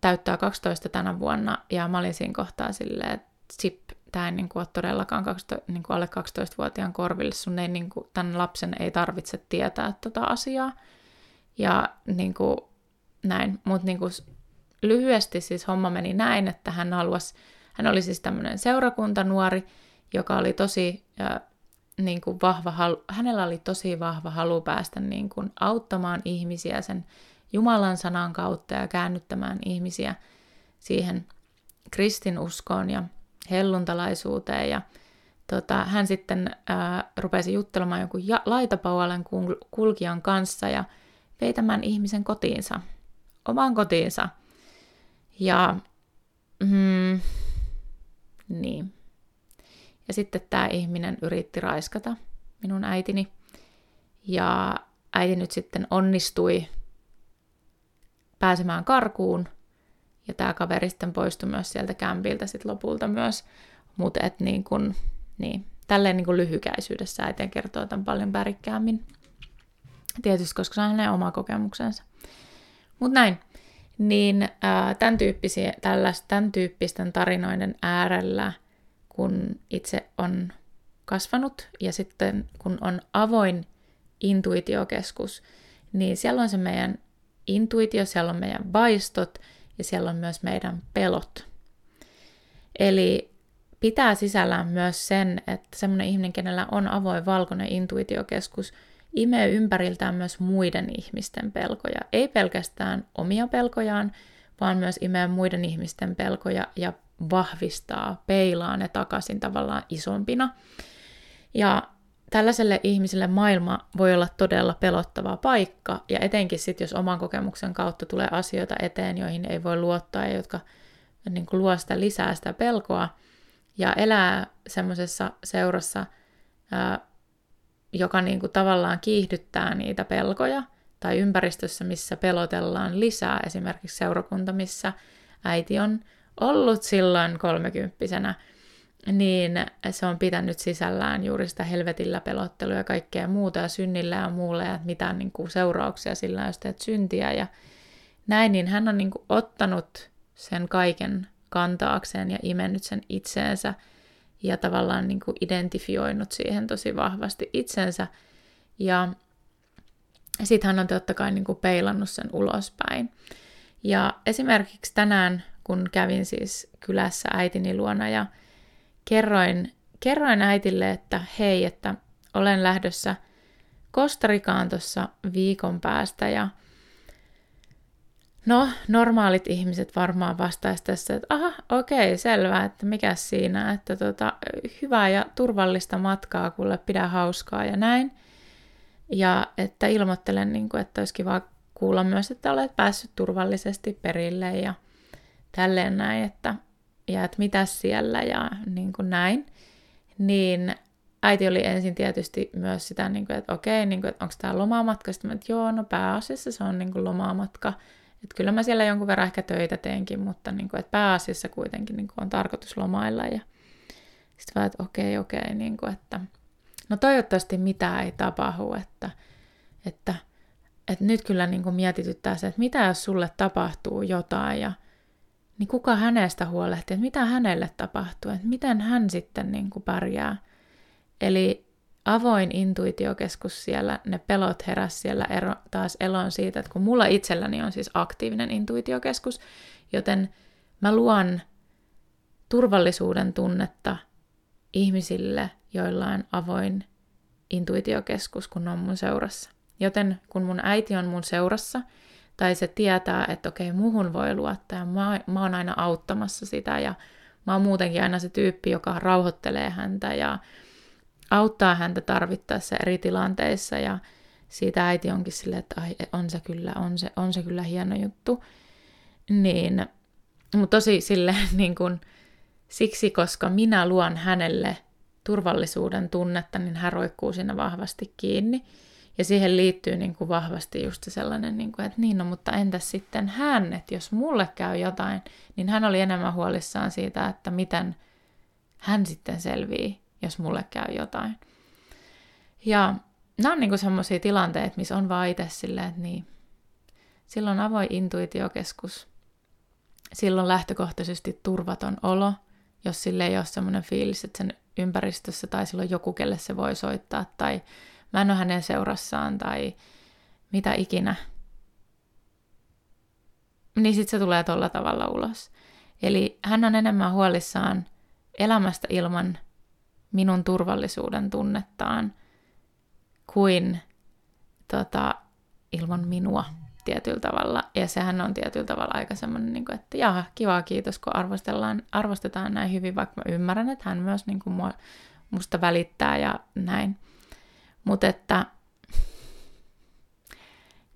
täyttää 12 tänä vuonna, ja mä olin siinä kohtaa silleen, että Chip, tämä ei niin kuin, ole todellakaan 12, niin kuin alle 12-vuotiaan korville, sun ei, niin kuin, tämän lapsen ei tarvitse tietää tota asiaa. Ja niin kuin, näin, mutta niin kuin, lyhyesti siis homma meni näin, että hän halusi, hän oli siis tämmöinen seurakuntanuori, joka oli tosi niin kuin vahva halu, hänellä oli tosi vahva halu päästä niin kuin auttamaan ihmisiä sen Jumalan sanan kautta ja käännyttämään ihmisiä siihen kristinuskoon ja helluntalaisuuteen. Ja tota, hän sitten ää, rupesi juttelemaan jonkun ja, laitapaualen kulkijan kanssa ja vei tämän ihmisen kotiinsa, omaan kotiinsa. Ja mm, niin. Ja sitten tämä ihminen yritti raiskata minun äitini. Ja äiti nyt sitten onnistui pääsemään karkuun. Ja tämä kaveri sitten poistui myös sieltä kämpiltä sitten lopulta myös. Mutta et niin kun, niin, tälleen niin kun lyhykäisyydessä äiti kertoo tämän paljon värikkäämmin. Tietysti, koska se on hänen oma kokemuksensa. Mutta näin. Niin ää, tämän, tyyppisiä, tämän tyyppisten tarinoiden äärellä – kun itse on kasvanut ja sitten kun on avoin intuitiokeskus, niin siellä on se meidän intuitio, siellä on meidän vaistot ja siellä on myös meidän pelot. Eli pitää sisällään myös sen, että semmoinen ihminen, kenellä on avoin valkoinen intuitiokeskus, imee ympäriltään myös muiden ihmisten pelkoja. Ei pelkästään omia pelkojaan, vaan myös imee muiden ihmisten pelkoja ja vahvistaa, peilaa ne takaisin tavallaan isompina. Ja tällaiselle ihmiselle maailma voi olla todella pelottava paikka, ja etenkin sitten, jos oman kokemuksen kautta tulee asioita eteen, joihin ei voi luottaa ja jotka niin kuin luo sitä lisää sitä pelkoa, ja elää semmoisessa seurassa, ää, joka niin kuin tavallaan kiihdyttää niitä pelkoja, tai ympäristössä, missä pelotellaan lisää, esimerkiksi seurakunta, missä äiti on ollut silloin kolmekymppisenä, niin se on pitänyt sisällään juuri sitä helvetillä pelottelua ja kaikkea muuta ja synnillä ja muulla ja mitään niin kuin seurauksia sillä, jos teet syntiä ja näin, niin hän on niin kuin ottanut sen kaiken kantaakseen ja imennyt sen itseensä ja tavallaan niin kuin identifioinut siihen tosi vahvasti itsensä. Ja sitten hän on totta kai niin kuin peilannut sen ulospäin. Ja esimerkiksi tänään kun kävin siis kylässä äitini luona ja kerroin, kerroin äitille, että hei, että olen lähdössä Kostarikaan tuossa viikon päästä ja No, normaalit ihmiset varmaan vastaisi tässä, että aha, okei, selvä, että mikä siinä, että tota, hyvää ja turvallista matkaa, kuule pidä hauskaa ja näin. Ja että ilmoittelen, niin kuin, että olisi kiva kuulla myös, että olet päässyt turvallisesti perille ja tälleen näin, että ja että mitä siellä ja niin kuin näin, niin äiti oli ensin tietysti myös sitä, niin kuin, että okei, niin kuin, että onko tämä lomamatka, sitten mä, että joo, no pääasiassa se on niin kuin lomamatka, että kyllä mä siellä jonkun verran ehkä töitä teenkin, mutta niin kuin, että pääasiassa kuitenkin niin kuin on tarkoitus lomailla ja sitten vaan, että okei, okei, niin kuin, että no toivottavasti mitään ei tapahdu, että, että, että nyt kyllä niin kuin mietityttää se, että mitä jos sulle tapahtuu jotain ja niin kuka hänestä huolehtii, että mitä hänelle tapahtuu, että miten hän sitten niin kuin pärjää. Eli avoin intuitiokeskus siellä, ne pelot heräs siellä ero, taas eloon siitä, että kun mulla itselläni on siis aktiivinen intuitiokeskus, joten mä luon turvallisuuden tunnetta ihmisille, joilla on avoin intuitiokeskus, kun on mun seurassa. Joten kun mun äiti on mun seurassa, tai se tietää, että okei, muhun voi luottaa, ja mä, mä oon aina auttamassa sitä, ja mä oon muutenkin aina se tyyppi, joka rauhoittelee häntä, ja auttaa häntä tarvittaessa eri tilanteissa, ja siitä äiti onkin silleen, että ai, on se kyllä, on se, on se kyllä hieno juttu. Niin, mutta tosi sille niin kun, siksi, koska minä luon hänelle turvallisuuden tunnetta, niin hän roikkuu siinä vahvasti kiinni. Ja siihen liittyy niin kuin vahvasti just sellainen, niin kuin, että niin, no mutta entäs sitten hän, että jos mulle käy jotain, niin hän oli enemmän huolissaan siitä, että miten hän sitten selvii, jos mulle käy jotain. Ja nämä on niin semmoisia tilanteita, missä on vaan itse silleen, että niin, silloin avoin intuitiokeskus, silloin lähtökohtaisesti turvaton olo, jos sille ei ole semmoinen fiilis, että sen ympäristössä tai silloin joku, kelle se voi soittaa, tai mä en ole hänen seurassaan, tai mitä ikinä. Niin sitten se tulee tolla tavalla ulos. Eli hän on enemmän huolissaan elämästä ilman minun turvallisuuden tunnettaan kuin tota, ilman minua tietyllä tavalla. Ja sehän on tietyllä tavalla aika semmoinen, niin että jaha, kiva, kiitos, kun arvostellaan, arvostetaan näin hyvin, vaikka mä ymmärrän, että hän myös niin kuin mua, musta välittää ja näin. Mutta että,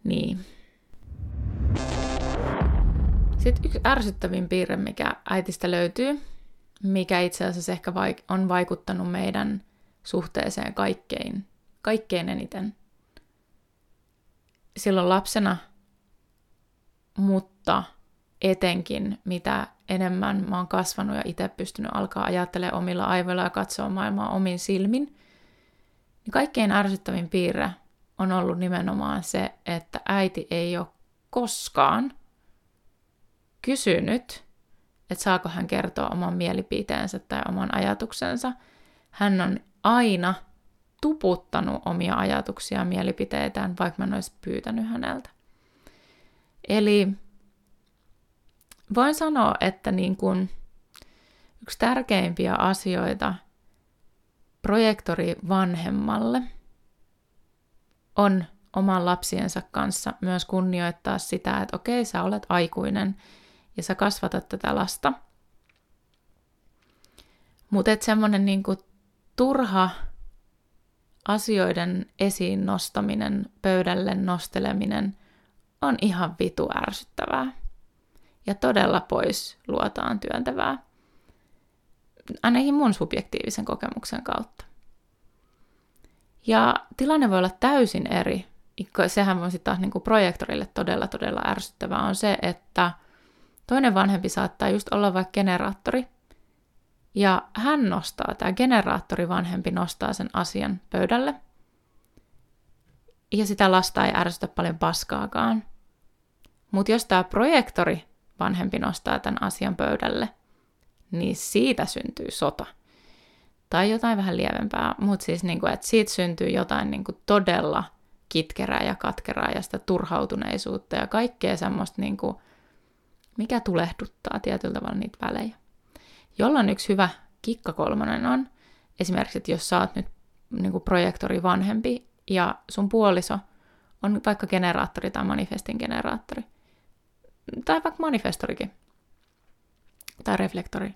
niin. Sitten yksi ärsyttävin piirre, mikä äitistä löytyy, mikä itse asiassa ehkä on vaikuttanut meidän suhteeseen kaikkein, kaikkein eniten. Silloin lapsena mutta etenkin mitä enemmän mä oon kasvanut ja itse pystynyt alkaa ajattelemaan omilla aivoilla ja katsoa maailmaa omin silmin, niin kaikkein ärsyttävin piirre on ollut nimenomaan se, että äiti ei ole koskaan kysynyt, että saako hän kertoa oman mielipiteensä tai oman ajatuksensa. Hän on aina tuputtanut omia ajatuksia ja mielipiteitään, vaikka mä en olisi pyytänyt häneltä. Eli voin sanoa, että niin kuin yksi tärkeimpiä asioita projektori vanhemmalle on oman lapsiensa kanssa myös kunnioittaa sitä, että okei, sä olet aikuinen ja sä kasvatat tätä lasta. Mutta että semmoinen niinku turha asioiden esiin nostaminen, pöydälle nosteleminen – on ihan vitu ärsyttävää. Ja todella pois luotaan työntävää. Ainakin mun subjektiivisen kokemuksen kautta. Ja tilanne voi olla täysin eri. Sehän on sitten taas niin kuin projektorille todella todella ärsyttävää on se, että toinen vanhempi saattaa just olla vaikka generaattori. Ja hän nostaa, tämä generaattori vanhempi nostaa sen asian pöydälle. Ja sitä lasta ei ärsytä paljon paskaakaan. Mutta jos tämä projektori vanhempi nostaa tämän asian pöydälle, niin siitä syntyy sota. Tai jotain vähän lievempää, mutta siis niinku, että siitä syntyy jotain niinku todella kitkerää ja katkeraa ja sitä turhautuneisuutta ja kaikkea semmoista, niinku, mikä tulehduttaa tietyllä tavalla niitä välejä. Jolloin yksi hyvä kikka kolmonen on, esimerkiksi, että jos sä oot nyt niinku projektori vanhempi ja sun puoliso on vaikka generaattori tai manifestin generaattori, tai vaikka manifestorikin, tai reflektori,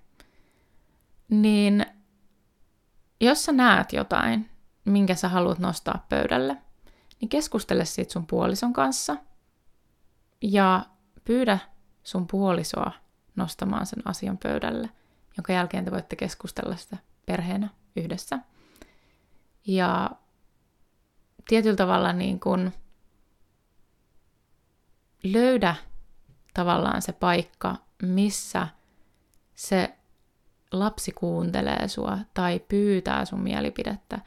niin jos sä näet jotain, minkä sä haluat nostaa pöydälle, niin keskustele siitä sun puolison kanssa ja pyydä sun puolisoa nostamaan sen asian pöydälle jonka jälkeen te voitte keskustella sitä perheenä yhdessä. Ja tietyllä tavalla niin kuin löydä tavallaan se paikka, missä se lapsi kuuntelee sua tai pyytää sun mielipidettä.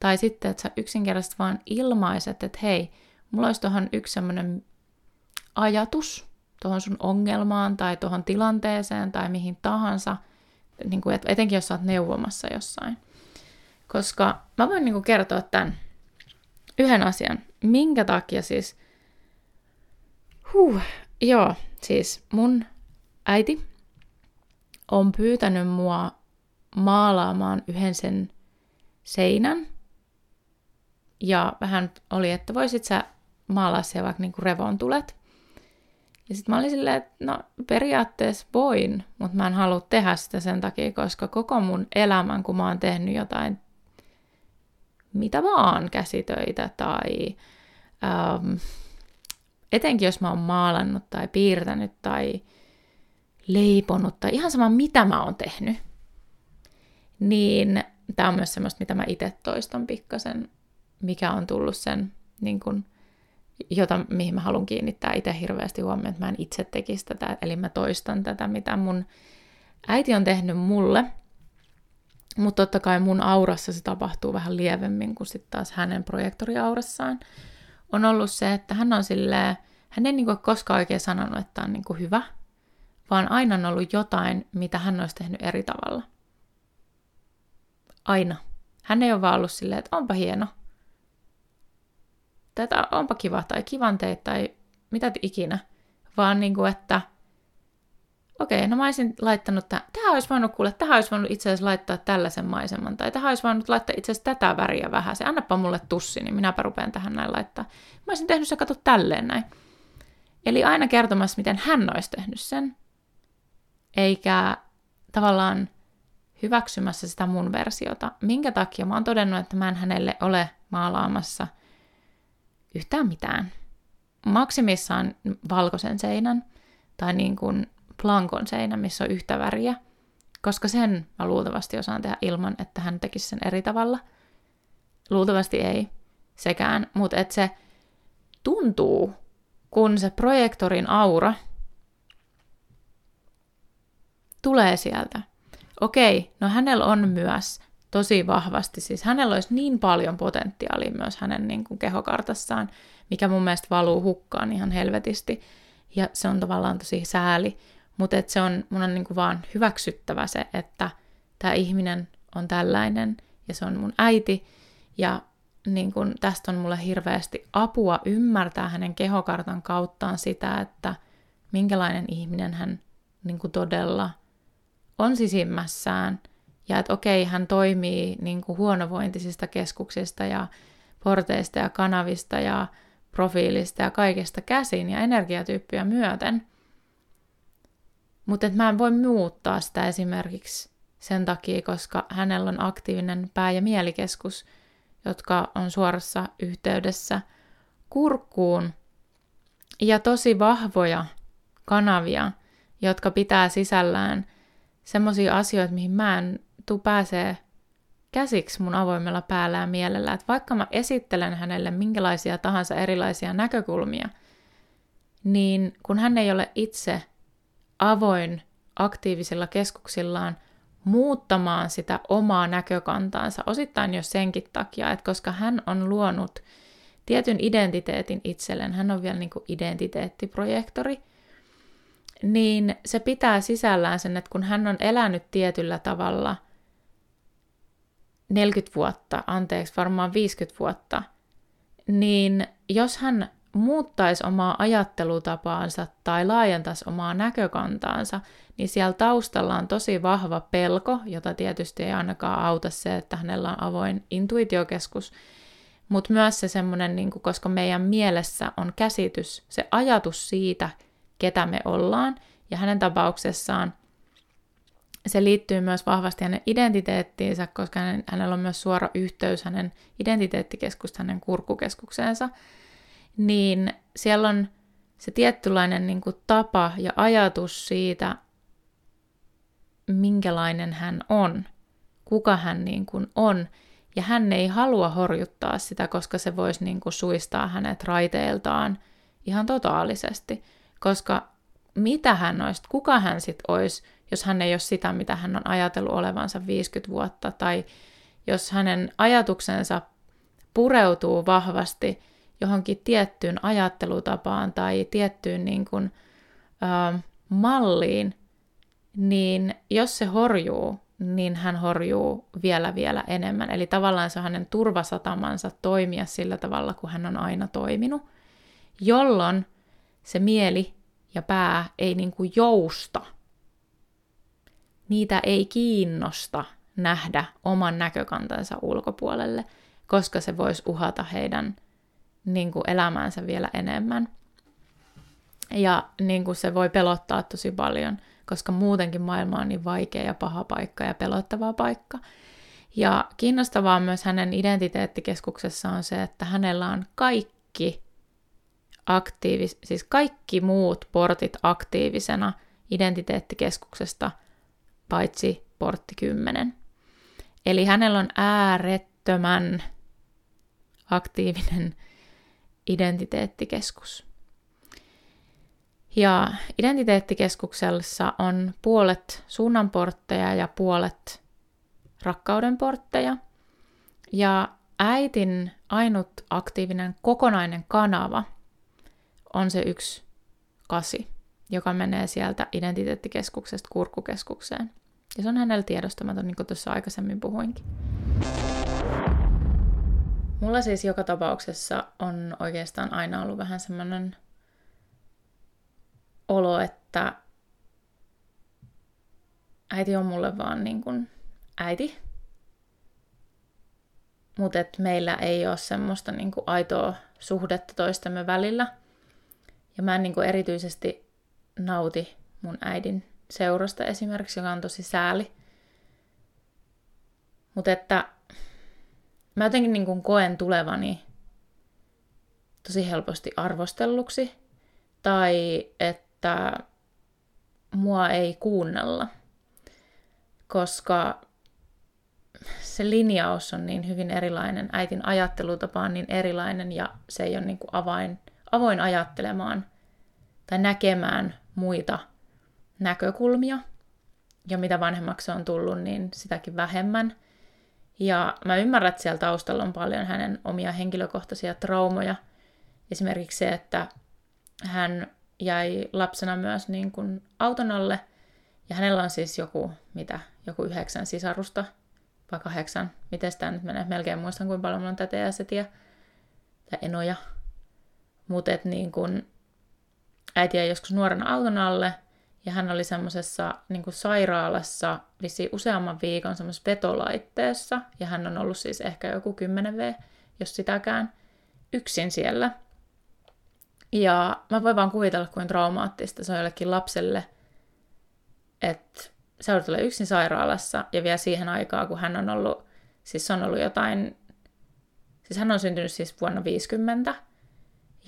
Tai sitten, että sä yksinkertaisesti vaan ilmaiset, että hei, mulla olisi tuohon yksi semmoinen ajatus tuohon sun ongelmaan tai tuohon tilanteeseen tai mihin tahansa, niin kuin, etenkin jos sä oot neuvomassa jossain. Koska mä voin niin kuin kertoa tämän yhden asian, minkä takia siis, huh, joo, siis mun äiti on pyytänyt mua maalaamaan yhden sen seinän. Ja vähän oli, että voisit sä maalaa siellä vaikka niinku revontulet. Ja sitten mä olin silleen, että no periaatteessa voin, mutta mä en halua tehdä sitä sen takia, koska koko mun elämän, kun mä oon tehnyt jotain, mitä vaan, käsitöitä tai ähm, etenkin jos mä oon maalannut tai piirtänyt tai leiponut tai ihan sama mitä mä oon tehnyt, niin tämä on myös semmoista, mitä mä itse toistan pikkasen, mikä on tullut sen, niin kun, jota, mihin mä haluan kiinnittää itse hirveästi huomioon, että mä en itse tekisi tätä, eli mä toistan tätä, mitä mun äiti on tehnyt mulle, mutta totta kai mun aurassa se tapahtuu vähän lievemmin kuin sitten taas hänen projektoriaurassaan. On ollut se, että hän on silleen, hän ei niinku koskaan oikein sanonut, että on niinku hyvä, vaan aina on ollut jotain, mitä hän olisi tehnyt eri tavalla. Aina. Hän ei ole vaan ollut silleen, että onpa hieno. Tätä onpa kiva tai kivan teit tai mitä ikinä. Vaan niin kuin, että okei, no mä olisin laittanut tämän. Tähän olisi voinut kuulla, tähän olisi voinut itse asiassa laittaa tällaisen maiseman. Tai tähän olisi voinut laittaa itse asiassa tätä väriä vähän. Se annapa mulle tussi, niin minäpä rupean tähän näin laittaa. Mä olisin tehnyt se kato tälleen näin. Eli aina kertomassa, miten hän olisi tehnyt sen eikä tavallaan hyväksymässä sitä mun versiota. Minkä takia mä oon todennut, että mä en hänelle ole maalaamassa yhtään mitään. Maksimissaan valkoisen seinän tai niin kuin plankon seinän, missä on yhtä väriä, koska sen mä luultavasti osaan tehdä ilman, että hän tekisi sen eri tavalla. Luultavasti ei sekään, mutta että se tuntuu, kun se projektorin aura – tulee sieltä. Okei, no hänellä on myös tosi vahvasti, siis hänellä olisi niin paljon potentiaalia myös hänen niin kuin kehokartassaan, mikä mun mielestä valuu hukkaan ihan helvetisti. Ja se on tavallaan tosi sääli, mutta et se on, mun on niin kuin vaan hyväksyttävä se, että tämä ihminen on tällainen ja se on mun äiti ja niin kuin tästä on mulle hirveästi apua ymmärtää hänen kehokartan kauttaan sitä, että minkälainen ihminen hän niin kuin todella on sisimmässään ja että okei, hän toimii niin kuin huonovointisista keskuksista ja porteista ja kanavista ja profiilista ja kaikesta käsin ja energiatyyppiä myöten. Mutta mä en voi muuttaa sitä esimerkiksi sen takia, koska hänellä on aktiivinen pää- ja mielikeskus, jotka on suorassa yhteydessä kurkkuun ja tosi vahvoja kanavia, jotka pitää sisällään – semmoisia asioita, mihin mä en tuu pääsee käsiksi mun avoimella päällä ja mielellä. Että vaikka mä esittelen hänelle minkälaisia tahansa erilaisia näkökulmia, niin kun hän ei ole itse avoin aktiivisilla keskuksillaan muuttamaan sitä omaa näkökantaansa, osittain jo senkin takia, että koska hän on luonut tietyn identiteetin itselleen, hän on vielä niin kuin identiteettiprojektori, niin se pitää sisällään sen, että kun hän on elänyt tietyllä tavalla 40 vuotta, anteeksi, varmaan 50 vuotta, niin jos hän muuttaisi omaa ajattelutapaansa tai laajentaisi omaa näkökantaansa, niin siellä taustalla on tosi vahva pelko, jota tietysti ei ainakaan auta se, että hänellä on avoin intuitiokeskus, mutta myös se semmoinen, niin koska meidän mielessä on käsitys, se ajatus siitä, ketä me ollaan. Ja hänen tapauksessaan se liittyy myös vahvasti hänen identiteettiinsä, koska hänellä on myös suora yhteys hänen identiteettikeskusta, hänen kurkukeskukseensa. Niin siellä on se tietynlainen niin kuin, tapa ja ajatus siitä, minkälainen hän on, kuka hän niin kuin on. Ja hän ei halua horjuttaa sitä, koska se voisi niin kuin suistaa hänet raiteiltaan ihan totaalisesti. Koska mitä hän olisi, kuka hän sitten olisi, jos hän ei ole sitä, mitä hän on ajatellut olevansa 50 vuotta, tai jos hänen ajatuksensa pureutuu vahvasti johonkin tiettyyn ajattelutapaan tai tiettyyn niin kuin, ö, malliin, niin jos se horjuu, niin hän horjuu vielä vielä enemmän. Eli tavallaan se on hänen turvasatamansa toimia sillä tavalla, kuin hän on aina toiminut, jolloin se mieli ja pää ei niin kuin jousta. Niitä ei kiinnosta nähdä oman näkökantansa ulkopuolelle, koska se voisi uhata heidän niin kuin elämäänsä vielä enemmän. Ja niin kuin se voi pelottaa tosi paljon, koska muutenkin maailma on niin vaikea ja paha paikka ja pelottava paikka. Ja kiinnostavaa myös hänen identiteettikeskuksessa on se, että hänellä on kaikki aktiivis, siis kaikki muut portit aktiivisena identiteettikeskuksesta, paitsi portti 10. Eli hänellä on äärettömän aktiivinen identiteettikeskus. Ja identiteettikeskuksessa on puolet suunnanportteja ja puolet rakkauden portteja. Ja äitin ainut aktiivinen kokonainen kanava on se yksi kasi, joka menee sieltä identiteettikeskuksesta kurkukeskukseen. Ja se on hänellä tiedostamaton, niin kuin tuossa aikaisemmin puhuinkin. Mulla siis joka tapauksessa on oikeastaan aina ollut vähän semmoinen olo, että äiti on mulle vaan niin kuin äiti. Mutta meillä ei ole semmoista niin kuin aitoa suhdetta toistemme välillä. Ja mä en niin kuin erityisesti nauti mun äidin seurasta esimerkiksi, joka on tosi sääli. Mutta että mä jotenkin niin kuin koen tulevani tosi helposti arvostelluksi, tai että mua ei kuunnella, koska se linjaus on niin hyvin erilainen, äitin ajattelutapa on niin erilainen ja se ei ole niin kuin avain, avoin ajattelemaan tai näkemään muita näkökulmia. Ja mitä vanhemmaksi on tullut, niin sitäkin vähemmän – ja mä ymmärrän, että siellä taustalla on paljon hänen omia henkilökohtaisia traumoja. Esimerkiksi se, että hän jäi lapsena myös niin kuin auton alle. Ja hänellä on siis joku, mitä, joku yhdeksän sisarusta, vai kahdeksan. Miten tämä nyt menee? Melkein muistan, kuinka paljon mulla on tätejä ja setiä, tai enoja. Mutta niin kun äiti jäi joskus nuorena auton alle, ja hän oli semmoisessa niin sairaalassa visi useamman viikon semmoisessa petolaitteessa. Ja hän on ollut siis ehkä joku 10 V, jos sitäkään, yksin siellä. Ja mä voin vaan kuvitella, kuin traumaattista se on jollekin lapselle, että sä olet yksin sairaalassa ja vielä siihen aikaan, kun hän on ollut, siis on ollut jotain, siis hän on syntynyt siis vuonna 50,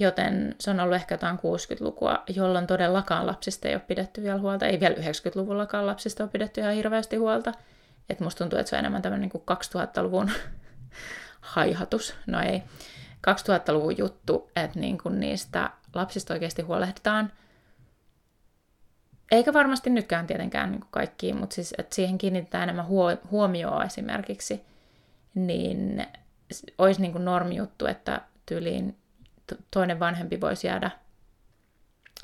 Joten se on ollut ehkä jotain 60-lukua, jolloin todellakaan lapsista ei ole pidetty vielä huolta. Ei vielä 90-luvullakaan lapsista ole pidetty ihan hirveästi huolta. Että musta tuntuu, että se on enemmän tämmöinen niin 2000-luvun haihatus. No ei. 2000-luvun juttu, että niin kuin niistä lapsista oikeasti huolehditaan. Eikä varmasti nytkään tietenkään niin kuin kaikkiin, mutta siis, että siihen kiinnitetään enemmän huomioon esimerkiksi, niin olisi niin kuin normijuttu, että tyyliin toinen vanhempi voisi jäädä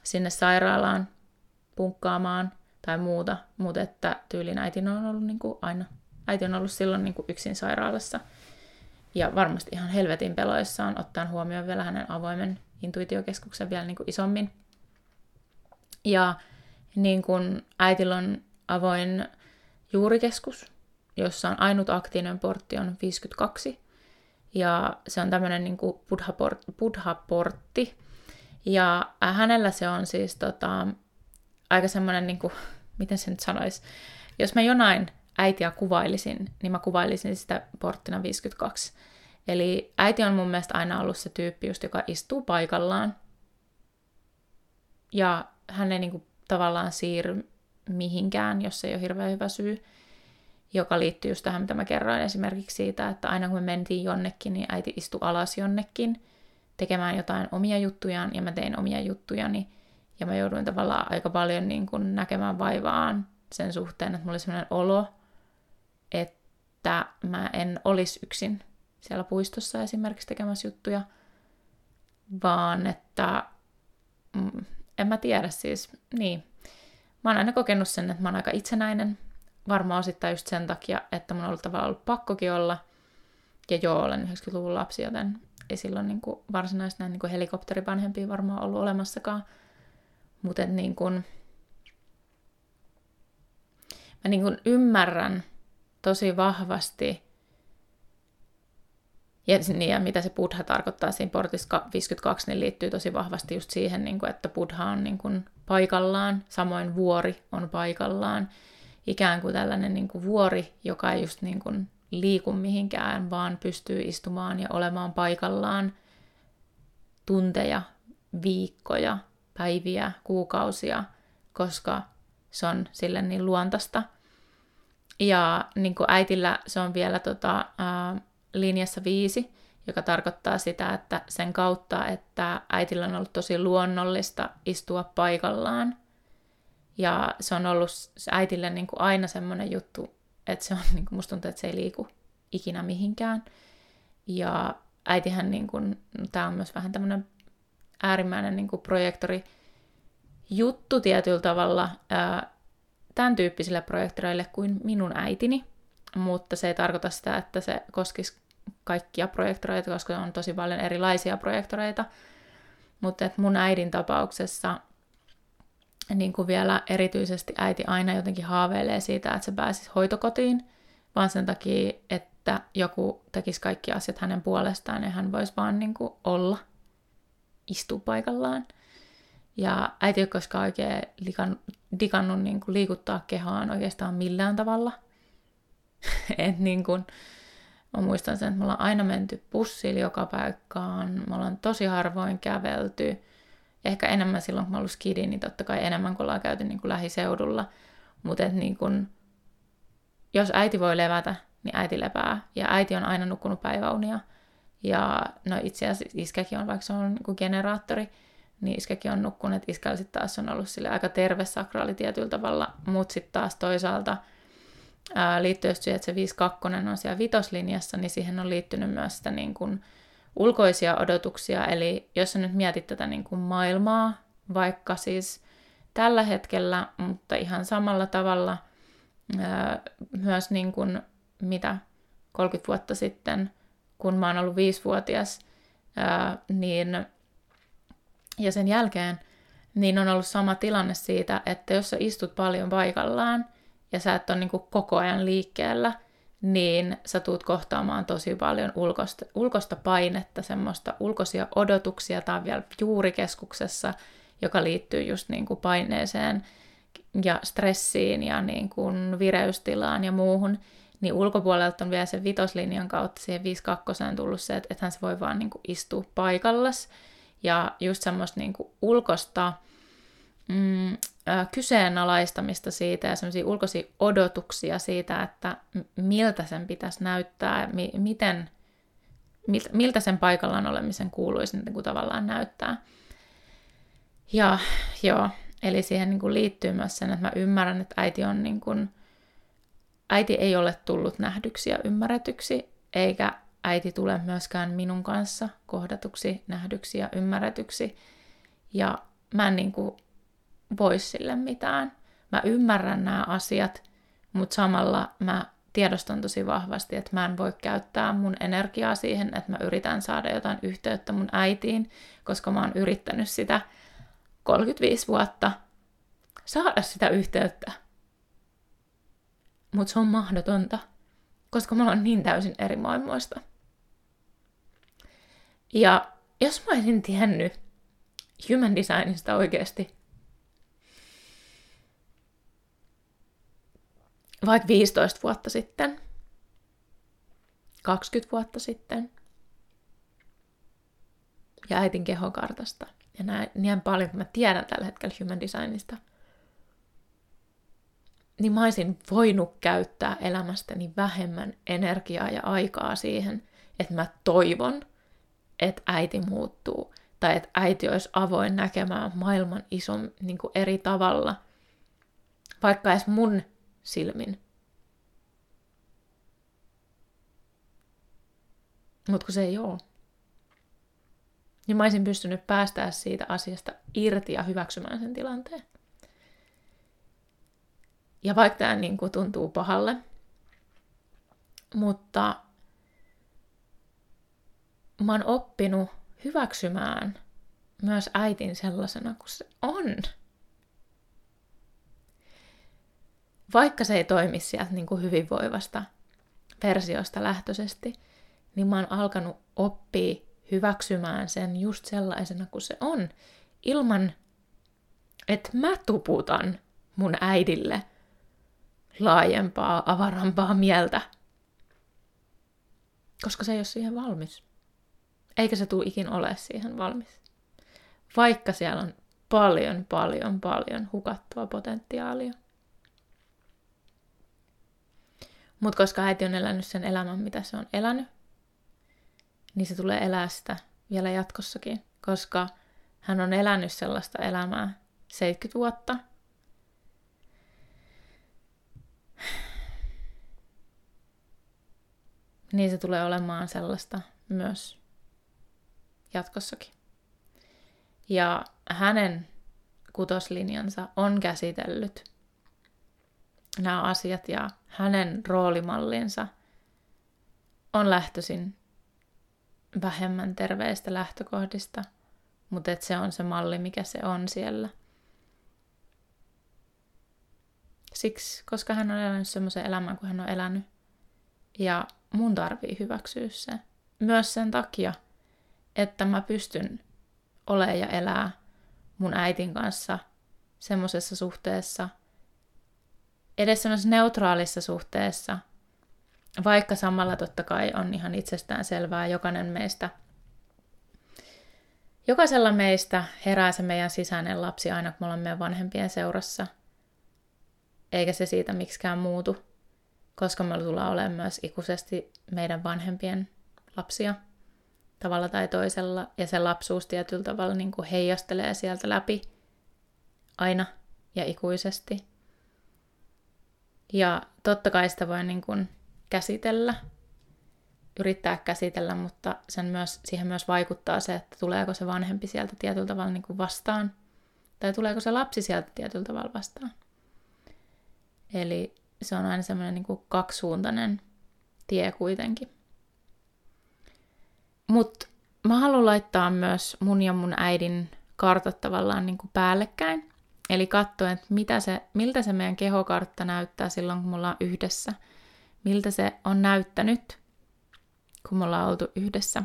sinne sairaalaan punkkaamaan tai muuta, mutta että tyylin äiti on ollut niin kuin aina, äiti on ollut silloin niin kuin yksin sairaalassa. Ja varmasti ihan helvetin peloissaan, ottaen huomioon vielä hänen avoimen intuitiokeskuksen vielä niin kuin isommin. Ja niin kuin äitillä on avoin juurikeskus, jossa on ainut aktiivinen portti on 52, ja se on tämmöinen niin buddha-portti. Ja hänellä se on siis tota, aika semmoinen, niin kuin, miten se nyt sanoisi, jos mä jonain äitiä kuvailisin, niin mä kuvailisin sitä porttina 52. Eli äiti on mun mielestä aina ollut se tyyppi, just, joka istuu paikallaan. Ja hän ei niin kuin, tavallaan siirry mihinkään, jos ei ole hirveän hyvä syy, joka liittyy just tähän, mitä mä kerroin esimerkiksi siitä, että aina kun me mentiin jonnekin, niin äiti istui alas jonnekin tekemään jotain omia juttujaan, ja mä tein omia juttujani, ja mä jouduin tavallaan aika paljon niin kuin näkemään vaivaan sen suhteen, että mulla oli sellainen olo, että mä en olisi yksin siellä puistossa esimerkiksi tekemässä juttuja, vaan että mm, en mä tiedä siis, niin. Mä oon aina kokenut sen, että mä oon aika itsenäinen, varmaan osittain just sen takia, että mun on ollut tavallaan ollut pakkokin olla, ja joo, olen 90-luvun lapsi, joten ei silloin niin kuin varsinaisesti näin niin kuin helikopterivanhempia varmaan ollut olemassakaan, mutta niin kuin, mä niin kuin ymmärrän tosi vahvasti ja, niin, ja mitä se buddha tarkoittaa siinä portissa 52, niin liittyy tosi vahvasti just siihen, niin kuin, että buddha on niin kuin paikallaan, samoin vuori on paikallaan. Ikään kuin tällainen niin kuin vuori, joka ei just niin kuin liiku mihinkään, vaan pystyy istumaan ja olemaan paikallaan tunteja, viikkoja, päiviä, kuukausia, koska se on sille niin luontaista. Ja niin kuin äitillä se on vielä tota, ää, linjassa viisi, joka tarkoittaa sitä, että sen kautta, että äitillä on ollut tosi luonnollista istua paikallaan. Ja se on ollut äitille niin kuin aina semmoinen juttu, että se on, niin kuin musta tuntuu, että se ei liiku ikinä mihinkään. Ja äitihän, niin kuin, tämä on myös vähän tämmöinen äärimmäinen niin kuin projektori juttu tietyllä tavalla ää, tämän tyyppisille projektoreille kuin minun äitini, mutta se ei tarkoita sitä, että se koskisi kaikkia projektoreita, koska on tosi paljon erilaisia projektoreita. Mutta mun äidin tapauksessa niin kuin vielä erityisesti äiti aina jotenkin haaveilee siitä, että se pääsisi hoitokotiin, vaan sen takia, että joku tekisi kaikki asiat hänen puolestaan ja hän voisi vaan niin kuin olla, istua paikallaan. Ja äiti ei ole koskaan oikein likan, digannut niin kuin liikuttaa kehoaan oikeastaan millään tavalla. Et niin kuin, Mä muistan sen, että me ollaan aina menty bussilla joka paikkaan, me ollaan tosi harvoin kävelty. Ehkä enemmän silloin, kun mä ollut skidi, niin totta kai enemmän kuin ollaan käyty niin kuin lähiseudulla. Mutta niin kun, jos äiti voi levätä, niin äiti lepää. Ja äiti on aina nukkunut päiväunia. Ja no itse asiassa iskäkin on, vaikka se on niin kuin generaattori, niin iskäkin on nukkunut. Iskällä sitten taas on ollut sille aika terve sakraali tietyllä tavalla, mutta sitten taas toisaalta – ää, liittyy just siihen, että se 52 on siellä vitoslinjassa, niin siihen on liittynyt myös sitä niin kuin ulkoisia odotuksia. Eli jos sä nyt mietit tätä niin kuin maailmaa, vaikka siis tällä hetkellä, mutta ihan samalla tavalla myös niin kuin mitä 30 vuotta sitten, kun mä oon ollut viisivuotias, niin, ja sen jälkeen, niin on ollut sama tilanne siitä, että jos sä istut paljon paikallaan, ja sä et ole niin koko ajan liikkeellä, niin sä tuut kohtaamaan tosi paljon ulkosta, ulkosta painetta, semmoista ulkoisia odotuksia, on vielä juurikeskuksessa, joka liittyy just niin kuin paineeseen ja stressiin ja niin kuin vireystilaan ja muuhun, niin ulkopuolelta on vielä sen vitoslinjan kautta siihen 52 tullut se, että ethän se voi vaan niin kuin istua paikallas. Ja just semmoista niin kuin ulkosta mm, kyseenalaistamista siitä ja semmoisia ulkoisia odotuksia siitä, että miltä sen pitäisi näyttää, mi- miten, miltä sen paikallaan olemisen kuuluisi niin kuin tavallaan näyttää. Ja joo, eli siihen niin kuin liittyy myös sen, että mä ymmärrän, että äiti on niin kuin, äiti ei ole tullut nähdyksi ja ymmärretyksi, eikä äiti tule myöskään minun kanssa kohdatuksi, nähdyksi ja ymmärretyksi. Ja mä en niin kuin voi sille mitään. Mä ymmärrän nämä asiat, mutta samalla mä tiedostan tosi vahvasti, että mä en voi käyttää mun energiaa siihen, että mä yritän saada jotain yhteyttä mun äitiin, koska mä oon yrittänyt sitä 35 vuotta saada sitä yhteyttä. Mutta se on mahdotonta, koska mä oon niin täysin eri maailmoista. Ja jos mä olisin tiennyt human designista oikeasti vaikka 15 vuotta sitten, 20 vuotta sitten, ja äitin kehokartasta. Ja näin niin paljon, kun mä tiedän tällä hetkellä human designista, niin mä olisin voinut käyttää elämästäni vähemmän energiaa ja aikaa siihen, että mä toivon, että äiti muuttuu, tai että äiti olisi avoin näkemään maailman ison niin kuin eri tavalla, vaikka edes mun silmin. Mutta kun se ei ole. Niin mä olisin pystynyt päästää siitä asiasta irti ja hyväksymään sen tilanteen. Ja vaikka tämä niin kuin tuntuu pahalle, mutta mä oon oppinut hyväksymään myös äitin sellaisena kuin se on. Vaikka se ei toimi sieltä niin kuin hyvinvoivasta versiosta lähtöisesti, niin mä oon alkanut oppia hyväksymään sen just sellaisena kuin se on, ilman että mä tuputan mun äidille laajempaa, avarampaa mieltä. Koska se ei ole siihen valmis. Eikä se tule ikin ole siihen valmis. Vaikka siellä on paljon, paljon, paljon hukattua potentiaalia. Mutta koska äiti on elänyt sen elämän, mitä se on elänyt, niin se tulee elää sitä vielä jatkossakin, koska hän on elänyt sellaista elämää 70 vuotta. Niin se tulee olemaan sellaista myös jatkossakin. Ja hänen kutoslinjansa on käsitellyt nämä asiat ja hänen roolimallinsa on lähtöisin vähemmän terveistä lähtökohdista, mutta et se on se malli, mikä se on siellä. Siksi, koska hän on elänyt semmoisen elämän kuin hän on elänyt. Ja mun tarvii hyväksyä se. Myös sen takia, että mä pystyn olemaan ja elää mun äitin kanssa semmoisessa suhteessa, edes neutraalissa suhteessa, vaikka samalla totta kai on ihan itsestään selvää jokainen meistä, jokaisella meistä herää se meidän sisäinen lapsi aina, kun me meidän vanhempien seurassa, eikä se siitä miksikään muutu, koska me tullaan olemaan myös ikuisesti meidän vanhempien lapsia tavalla tai toisella, ja se lapsuus tietyllä tavalla niin kuin heijastelee sieltä läpi aina ja ikuisesti. Ja totta kai sitä voi niin kuin käsitellä, yrittää käsitellä, mutta sen myös, siihen myös vaikuttaa se, että tuleeko se vanhempi sieltä tietyllä tavalla niin kuin vastaan, tai tuleeko se lapsi sieltä tietyllä tavalla vastaan. Eli se on aina semmoinen niin kuin kaksisuuntainen tie kuitenkin. Mutta mä haluan laittaa myös mun ja mun äidin kartat tavallaan niin kuin päällekkäin. Eli katsoa, että mitä se, miltä se meidän kehokartta näyttää silloin, kun me ollaan yhdessä. Miltä se on näyttänyt, kun me ollaan oltu yhdessä.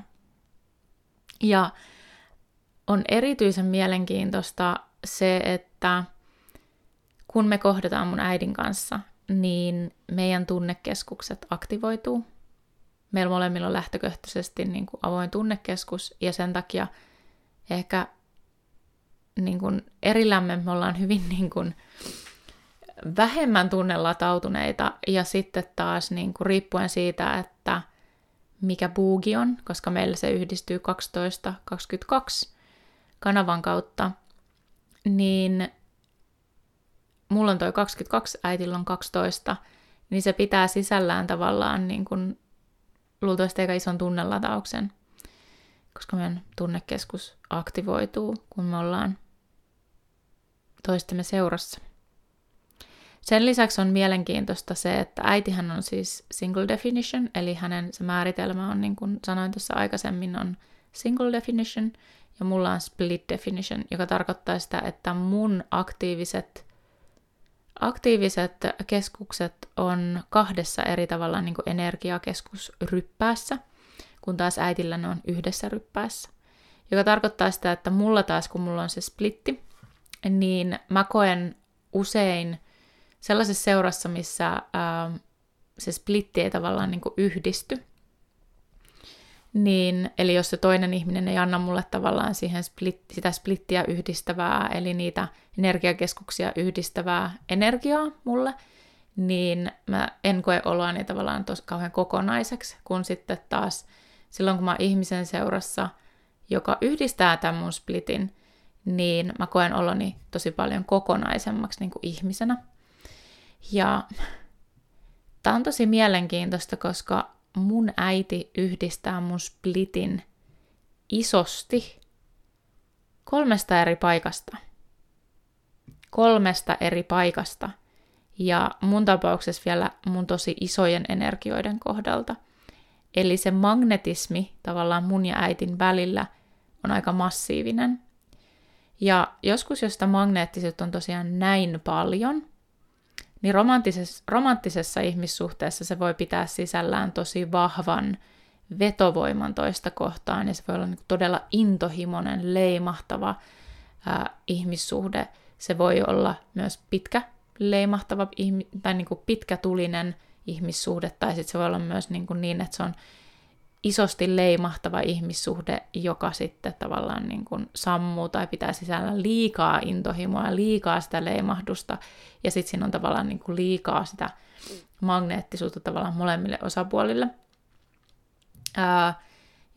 Ja on erityisen mielenkiintoista se, että kun me kohdataan mun äidin kanssa, niin meidän tunnekeskukset aktivoituu meillä molemmilla on lähtökohtaisesti niin kuin avoin tunnekeskus ja sen takia ehkä niin kuin erillämme me ollaan hyvin niin kuin vähemmän tunnelatautuneita ja sitten taas niin kuin riippuen siitä, että mikä buugi on, koska meillä se yhdistyy 12-22 kanavan kautta, niin mulla on toi 22, äitillä on 12, niin se pitää sisällään tavallaan niin kuin luultavasti aika ison tunnelatauksen, koska meidän tunnekeskus aktivoituu, kun me ollaan toistemme seurassa. Sen lisäksi on mielenkiintoista se, että äitihän on siis single definition, eli hänen se määritelmä on, niin kuin sanoin tuossa aikaisemmin, on single definition, ja mulla on split definition, joka tarkoittaa sitä, että mun aktiiviset Aktiiviset keskukset on kahdessa eri tavalla niin kuin energiakeskusryppäässä, kun taas äitillä ne on yhdessä ryppäässä. Joka tarkoittaa sitä, että mulla taas, kun mulla on se splitti, niin mä koen usein sellaisessa seurassa, missä ää, se splitti ei tavallaan niin kuin yhdisty, niin, eli jos se toinen ihminen ei anna mulle tavallaan siihen split, sitä splittiä yhdistävää, eli niitä energiakeskuksia yhdistävää energiaa mulle, niin mä en koe oloani tavallaan tos kauhean kokonaiseksi, kun sitten taas silloin kun mä oon ihmisen seurassa, joka yhdistää tämän mun splitin, niin mä koen oloni tosi paljon kokonaisemmaksi niin kuin ihmisenä. Ja tämä on tosi mielenkiintoista, koska mun äiti yhdistää mun splitin isosti kolmesta eri paikasta. Kolmesta eri paikasta. Ja mun tapauksessa vielä mun tosi isojen energioiden kohdalta. Eli se magnetismi tavallaan mun ja äitin välillä on aika massiivinen. Ja joskus, jos sitä magneettisuutta on tosiaan näin paljon, niin romanttisessa, romanttisessa ihmissuhteessa se voi pitää sisällään tosi vahvan vetovoiman toista kohtaan, ja se voi olla niin todella intohimoinen, leimahtava ää, ihmissuhde. Se voi olla myös pitkä, leimahtava tai niin kuin pitkätulinen ihmissuhde, tai sitten se voi olla myös niin, kuin niin, että se on isosti leimahtava ihmissuhde, joka sitten tavallaan niin kuin sammuu tai pitää sisällä liikaa intohimoa, liikaa sitä leimahdusta, ja sitten siinä on tavallaan niin kuin liikaa sitä magneettisuutta tavallaan molemmille osapuolille. Ää,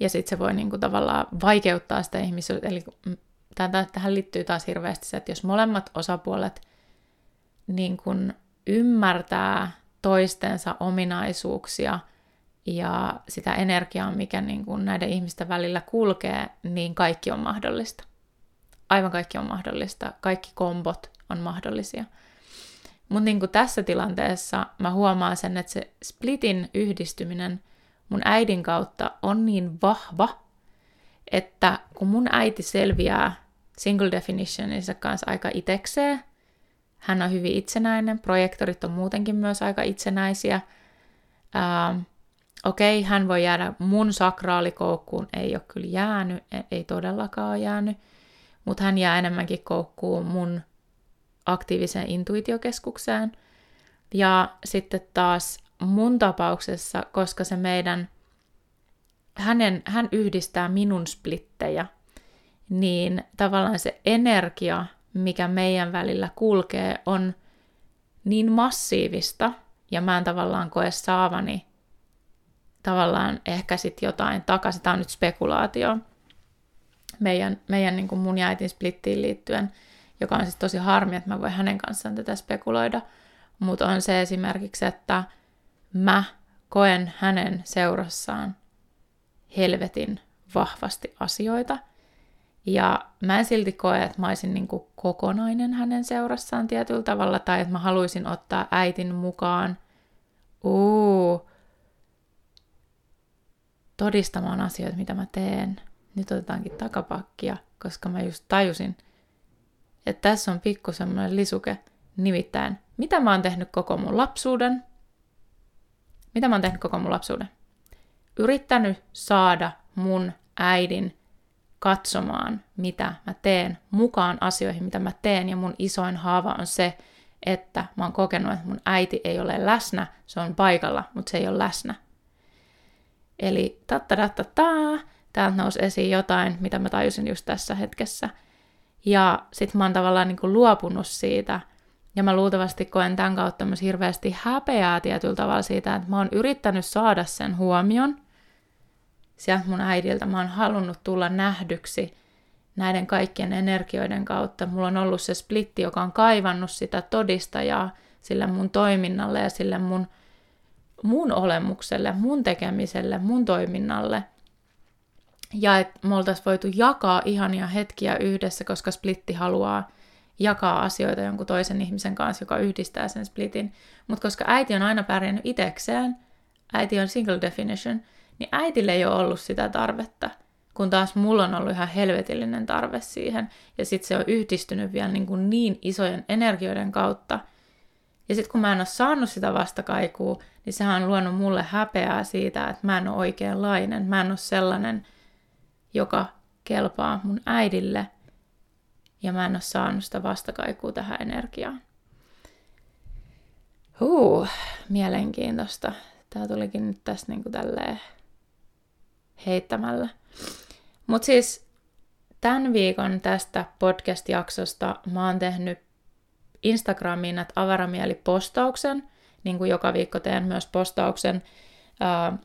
ja sitten se voi niin kuin tavallaan vaikeuttaa sitä ihmissuhdetta, eli tähän liittyy taas hirveästi se, että jos molemmat osapuolet niin kuin ymmärtää toistensa ominaisuuksia – ja sitä energiaa, mikä niin kuin näiden ihmisten välillä kulkee, niin kaikki on mahdollista. Aivan kaikki on mahdollista. Kaikki kombot on mahdollisia. Mutta niin tässä tilanteessa mä huomaan sen, että se splitin yhdistyminen mun äidin kautta on niin vahva, että kun mun äiti selviää single definitionissa kanssa aika itekseen, hän on hyvin itsenäinen, projektorit on muutenkin myös aika itsenäisiä, okei, okay, hän voi jäädä mun sakraalikoukkuun, ei ole kyllä jäänyt, e- ei todellakaan ole jäänyt, mutta hän jää enemmänkin koukkuun mun aktiiviseen intuitiokeskukseen. Ja sitten taas mun tapauksessa, koska se meidän, hänen, hän yhdistää minun splittejä, niin tavallaan se energia, mikä meidän välillä kulkee, on niin massiivista, ja mä en tavallaan koe saavani tavallaan ehkä sitten jotain takaisin. Tämä on nyt spekulaatio meidän, meidän niin kuin mun ja äitin splittiin liittyen, joka on siis tosi harmi, että mä voin hänen kanssaan tätä spekuloida. Mutta on se esimerkiksi, että mä koen hänen seurassaan helvetin vahvasti asioita. Ja mä en silti koe, että mä olisin niin kuin kokonainen hänen seurassaan tietyllä tavalla, tai että mä haluaisin ottaa äitin mukaan. Uu, todistamaan asioita, mitä mä teen. Nyt otetaankin takapakkia, koska mä just tajusin, että tässä on pikku semmoinen lisuke. Nimittäin, mitä mä oon tehnyt koko mun lapsuuden? Mitä mä oon tehnyt koko mun lapsuuden? Yrittänyt saada mun äidin katsomaan, mitä mä teen, mukaan asioihin, mitä mä teen, ja mun isoin haava on se, että mä oon kokenut, että mun äiti ei ole läsnä, se on paikalla, mutta se ei ole läsnä. Eli tattadattataa, täältä nousi esiin jotain, mitä mä tajusin just tässä hetkessä. Ja sit mä oon tavallaan niin kuin luopunut siitä, ja mä luultavasti koen tämän kautta myös hirveästi häpeää tietyllä tavalla siitä, että mä oon yrittänyt saada sen huomion sieltä mun äidiltä. Mä oon halunnut tulla nähdyksi näiden kaikkien energioiden kautta. Mulla on ollut se splitti, joka on kaivannut sitä todistajaa sille mun toiminnalle ja sille mun mun olemukselle, mun tekemiselle, mun toiminnalle. Ja että me oltaisiin voitu jakaa ihania hetkiä yhdessä, koska splitti haluaa jakaa asioita jonkun toisen ihmisen kanssa, joka yhdistää sen splitin. Mutta koska äiti on aina pärjännyt itekseen, äiti on single definition, niin äitille ei ole ollut sitä tarvetta. Kun taas mulla on ollut ihan helvetillinen tarve siihen. Ja sitten se on yhdistynyt vielä niin, kuin niin isojen energioiden kautta – ja sitten kun mä en ole saanut sitä vastakaikua, niin sehän on luonut mulle häpeää siitä, että mä en ole oikeanlainen. Mä en ole sellainen, joka kelpaa mun äidille. Ja mä en ole saanut sitä vastakaikua tähän energiaan. Huu, mielenkiintoista. Tää tulikin nyt tässä niinku tälleen heittämällä. Mutta siis tämän viikon tästä podcast-jaksosta mä oon tehnyt Instagramiin että avaramieli postauksen, niin kuin joka viikko teen myös postauksen ää,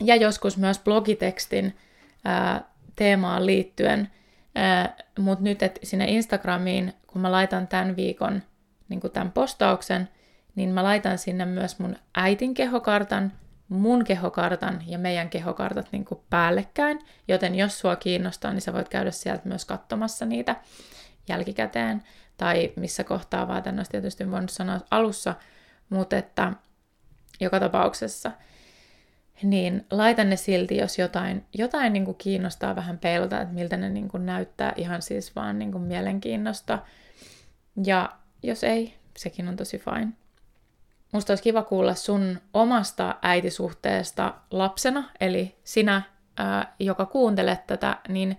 ja joskus myös blogitekstin ää, teemaan liittyen, mutta nyt et sinne Instagramiin, kun mä laitan tämän viikon niin tämän postauksen, niin mä laitan sinne myös mun äitin kehokartan, mun kehokartan ja meidän kehokartat niin kuin päällekkäin, joten jos sua kiinnostaa, niin sä voit käydä sieltä myös katsomassa niitä jälkikäteen, tai missä kohtaa vaan tänne olisi tietysti voinut sanoa alussa, mutta että joka tapauksessa, niin laitan ne silti, jos jotain, jotain niin kuin kiinnostaa vähän peilata, että miltä ne niin kuin näyttää, ihan siis vaan niin kuin mielenkiinnosta. Ja jos ei, sekin on tosi fine. Musta olisi kiva kuulla sun omasta äitisuhteesta lapsena, eli sinä, ää, joka kuuntelet tätä, niin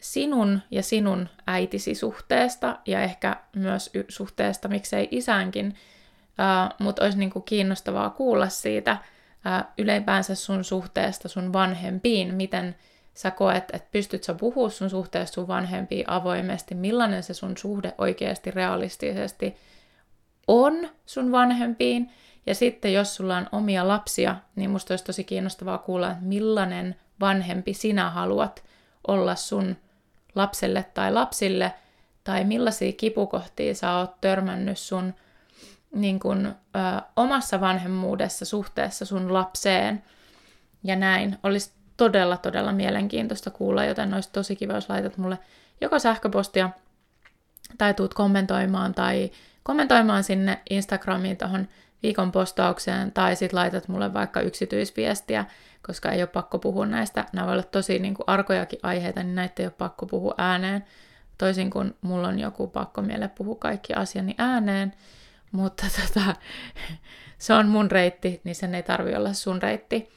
sinun ja sinun äitisi suhteesta ja ehkä myös y- suhteesta, miksei isänkin, mutta olisi niinku kiinnostavaa kuulla siitä ää, ylipäänsä sun suhteesta sun vanhempiin, miten sä koet, että pystyt sä puhua sun suhteesta sun vanhempiin avoimesti, millainen se sun suhde oikeasti realistisesti on sun vanhempiin, ja sitten jos sulla on omia lapsia, niin musta olisi tosi kiinnostavaa kuulla, että millainen vanhempi sinä haluat olla sun lapselle tai lapsille, tai millaisia kipukohtia sä oot törmännyt sun niin kun, ö, omassa vanhemmuudessa suhteessa sun lapseen, ja näin. Olisi todella, todella mielenkiintoista kuulla, joten olisi tosi kiva, jos laitat mulle joko sähköpostia tai tuut kommentoimaan tai kommentoimaan sinne Instagramiin tuohon viikon postaukseen tai sitten laitat mulle vaikka yksityisviestiä, koska ei ole pakko puhua näistä. Nämä voi olla tosi niin kuin arkojakin aiheita, niin näitä ei ole pakko puhua ääneen. Toisin kuin mulla on joku pakko miele puhua kaikki asiani ääneen, mutta tota, se on mun reitti, niin sen ei tarvi olla sun reitti.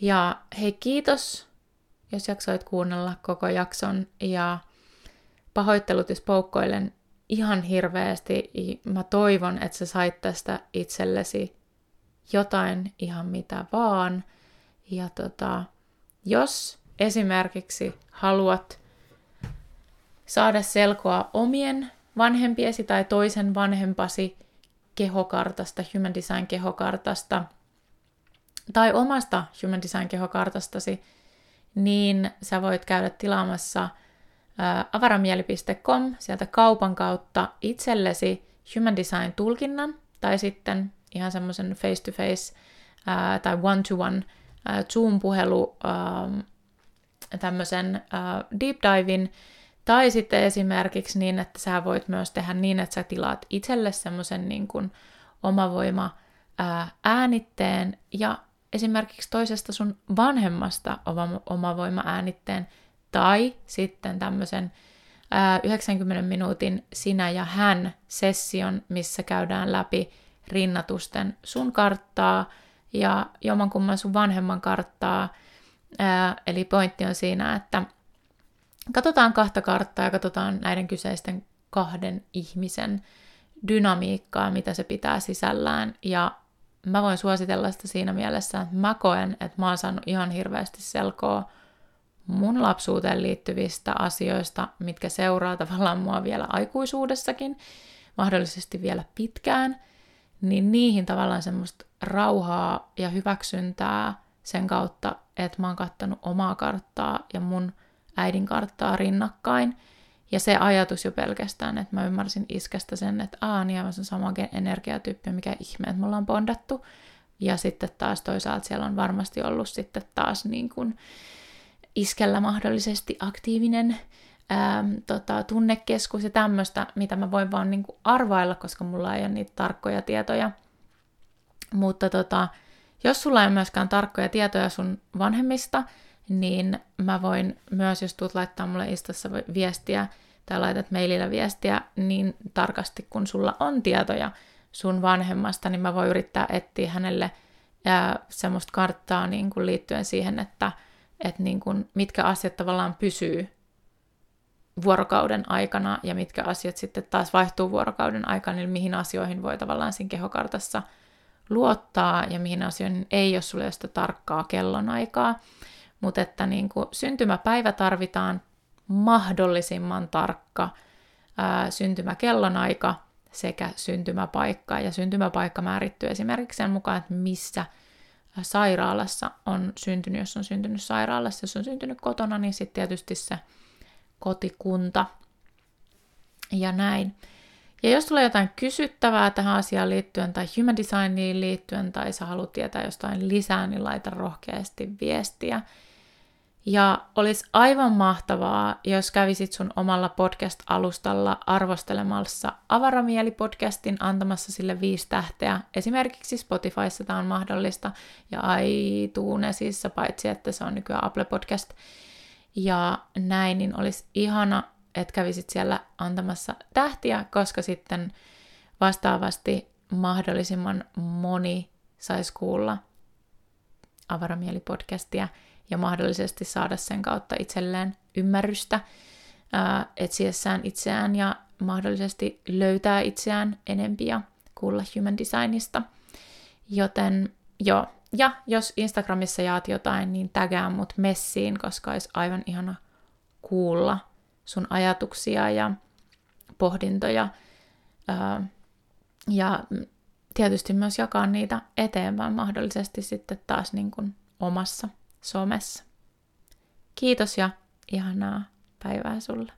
Ja hei kiitos, jos jaksoit kuunnella koko jakson ja pahoittelut, jos poukkoilen ihan hirveästi. Mä toivon, että sä sait tästä itsellesi jotain ihan mitä vaan. Ja tota, jos esimerkiksi haluat saada selkoa omien vanhempiesi tai toisen vanhempasi kehokartasta, Human Design kehokartasta, tai omasta Human Design kehokartastasi, niin sä voit käydä tilaamassa avaramieli.com sieltä kaupan kautta itsellesi Human Design tulkinnan tai sitten ihan semmoisen face-to-face tai one-to-one Zoom-puhelu tämmöisen deep divin, tai sitten esimerkiksi niin, että sä voit myös tehdä niin, että sä tilaat itselle semmoisen niin kuin omavoima äänitteen. Ja esimerkiksi toisesta sun vanhemmasta omavoima äänitteen tai sitten tämmöisen 90 minuutin sinä ja hän session, missä käydään läpi rinnatusten sun karttaa ja jomankumman sun vanhemman karttaa. Eli pointti on siinä, että katsotaan kahta karttaa ja katsotaan näiden kyseisten kahden ihmisen dynamiikkaa, mitä se pitää sisällään. Ja mä voin suositella sitä siinä mielessä, että mä koen, että mä oon saanut ihan hirveästi selkoa mun lapsuuteen liittyvistä asioista, mitkä seuraa tavallaan mua vielä aikuisuudessakin, mahdollisesti vielä pitkään, niin niihin tavallaan semmoista rauhaa ja hyväksyntää sen kautta, että mä oon kattanut omaa karttaa ja mun äidin karttaa rinnakkain. Ja se ajatus jo pelkästään, että mä ymmärsin iskästä sen, että aa, niin on sama energiatyyppi, mikä ihme, että me ollaan bondattu. Ja sitten taas toisaalta siellä on varmasti ollut sitten taas niin kuin, iskellä mahdollisesti aktiivinen ää, tota, tunnekeskus ja tämmöistä, mitä mä voin vaan niin kuin arvailla, koska mulla ei ole niitä tarkkoja tietoja. Mutta tota, jos sulla ei myöskään tarkkoja tietoja sun vanhemmista, niin mä voin myös, jos tulet laittaa mulle Instassa viestiä tai laitat mailillä viestiä, niin tarkasti kun sulla on tietoja sun vanhemmasta, niin mä voin yrittää etsiä hänelle ää, semmoista karttaa niin kuin liittyen siihen, että että niin kuin, mitkä asiat tavallaan pysyy vuorokauden aikana ja mitkä asiat sitten taas vaihtuu vuorokauden aikana, eli mihin asioihin voi tavallaan siinä kehokartassa luottaa ja mihin asioihin ei, jos sulla ei ole sitä tarkkaa kellonaikaa. Mutta että niin kuin syntymäpäivä tarvitaan mahdollisimman tarkka ää, syntymäkellonaika sekä syntymäpaikka. Ja syntymäpaikka määrittyy esimerkiksi sen mukaan, että missä sairaalassa on syntynyt, jos on syntynyt sairaalassa, jos on syntynyt kotona, niin sitten tietysti se kotikunta ja näin. Ja jos tulee jotain kysyttävää tähän asiaan liittyen tai human designiin liittyen tai sä haluat tietää jostain lisää, niin laita rohkeasti viestiä. Ja olisi aivan mahtavaa, jos kävisit sun omalla podcast-alustalla arvostelemassa Avaramieli-podcastin antamassa sille viisi tähteä. Esimerkiksi Spotifyssa tämä on mahdollista ja iTunesissa, paitsi että se on nykyään Apple Podcast. Ja näin, niin olisi ihana, että kävisit siellä antamassa tähtiä, koska sitten vastaavasti mahdollisimman moni saisi kuulla Avaramieli-podcastia ja mahdollisesti saada sen kautta itselleen ymmärrystä ää, etsiessään itseään ja mahdollisesti löytää itseään enempi ja kuulla human designista. Joten joo, ja jos Instagramissa jaat jotain, niin tägää mut messiin, koska olisi aivan ihana kuulla sun ajatuksia ja pohdintoja. Ja tietysti myös jakaa niitä eteenpäin mahdollisesti sitten taas niin kuin omassa somessa. Kiitos ja ihanaa päivää sulle.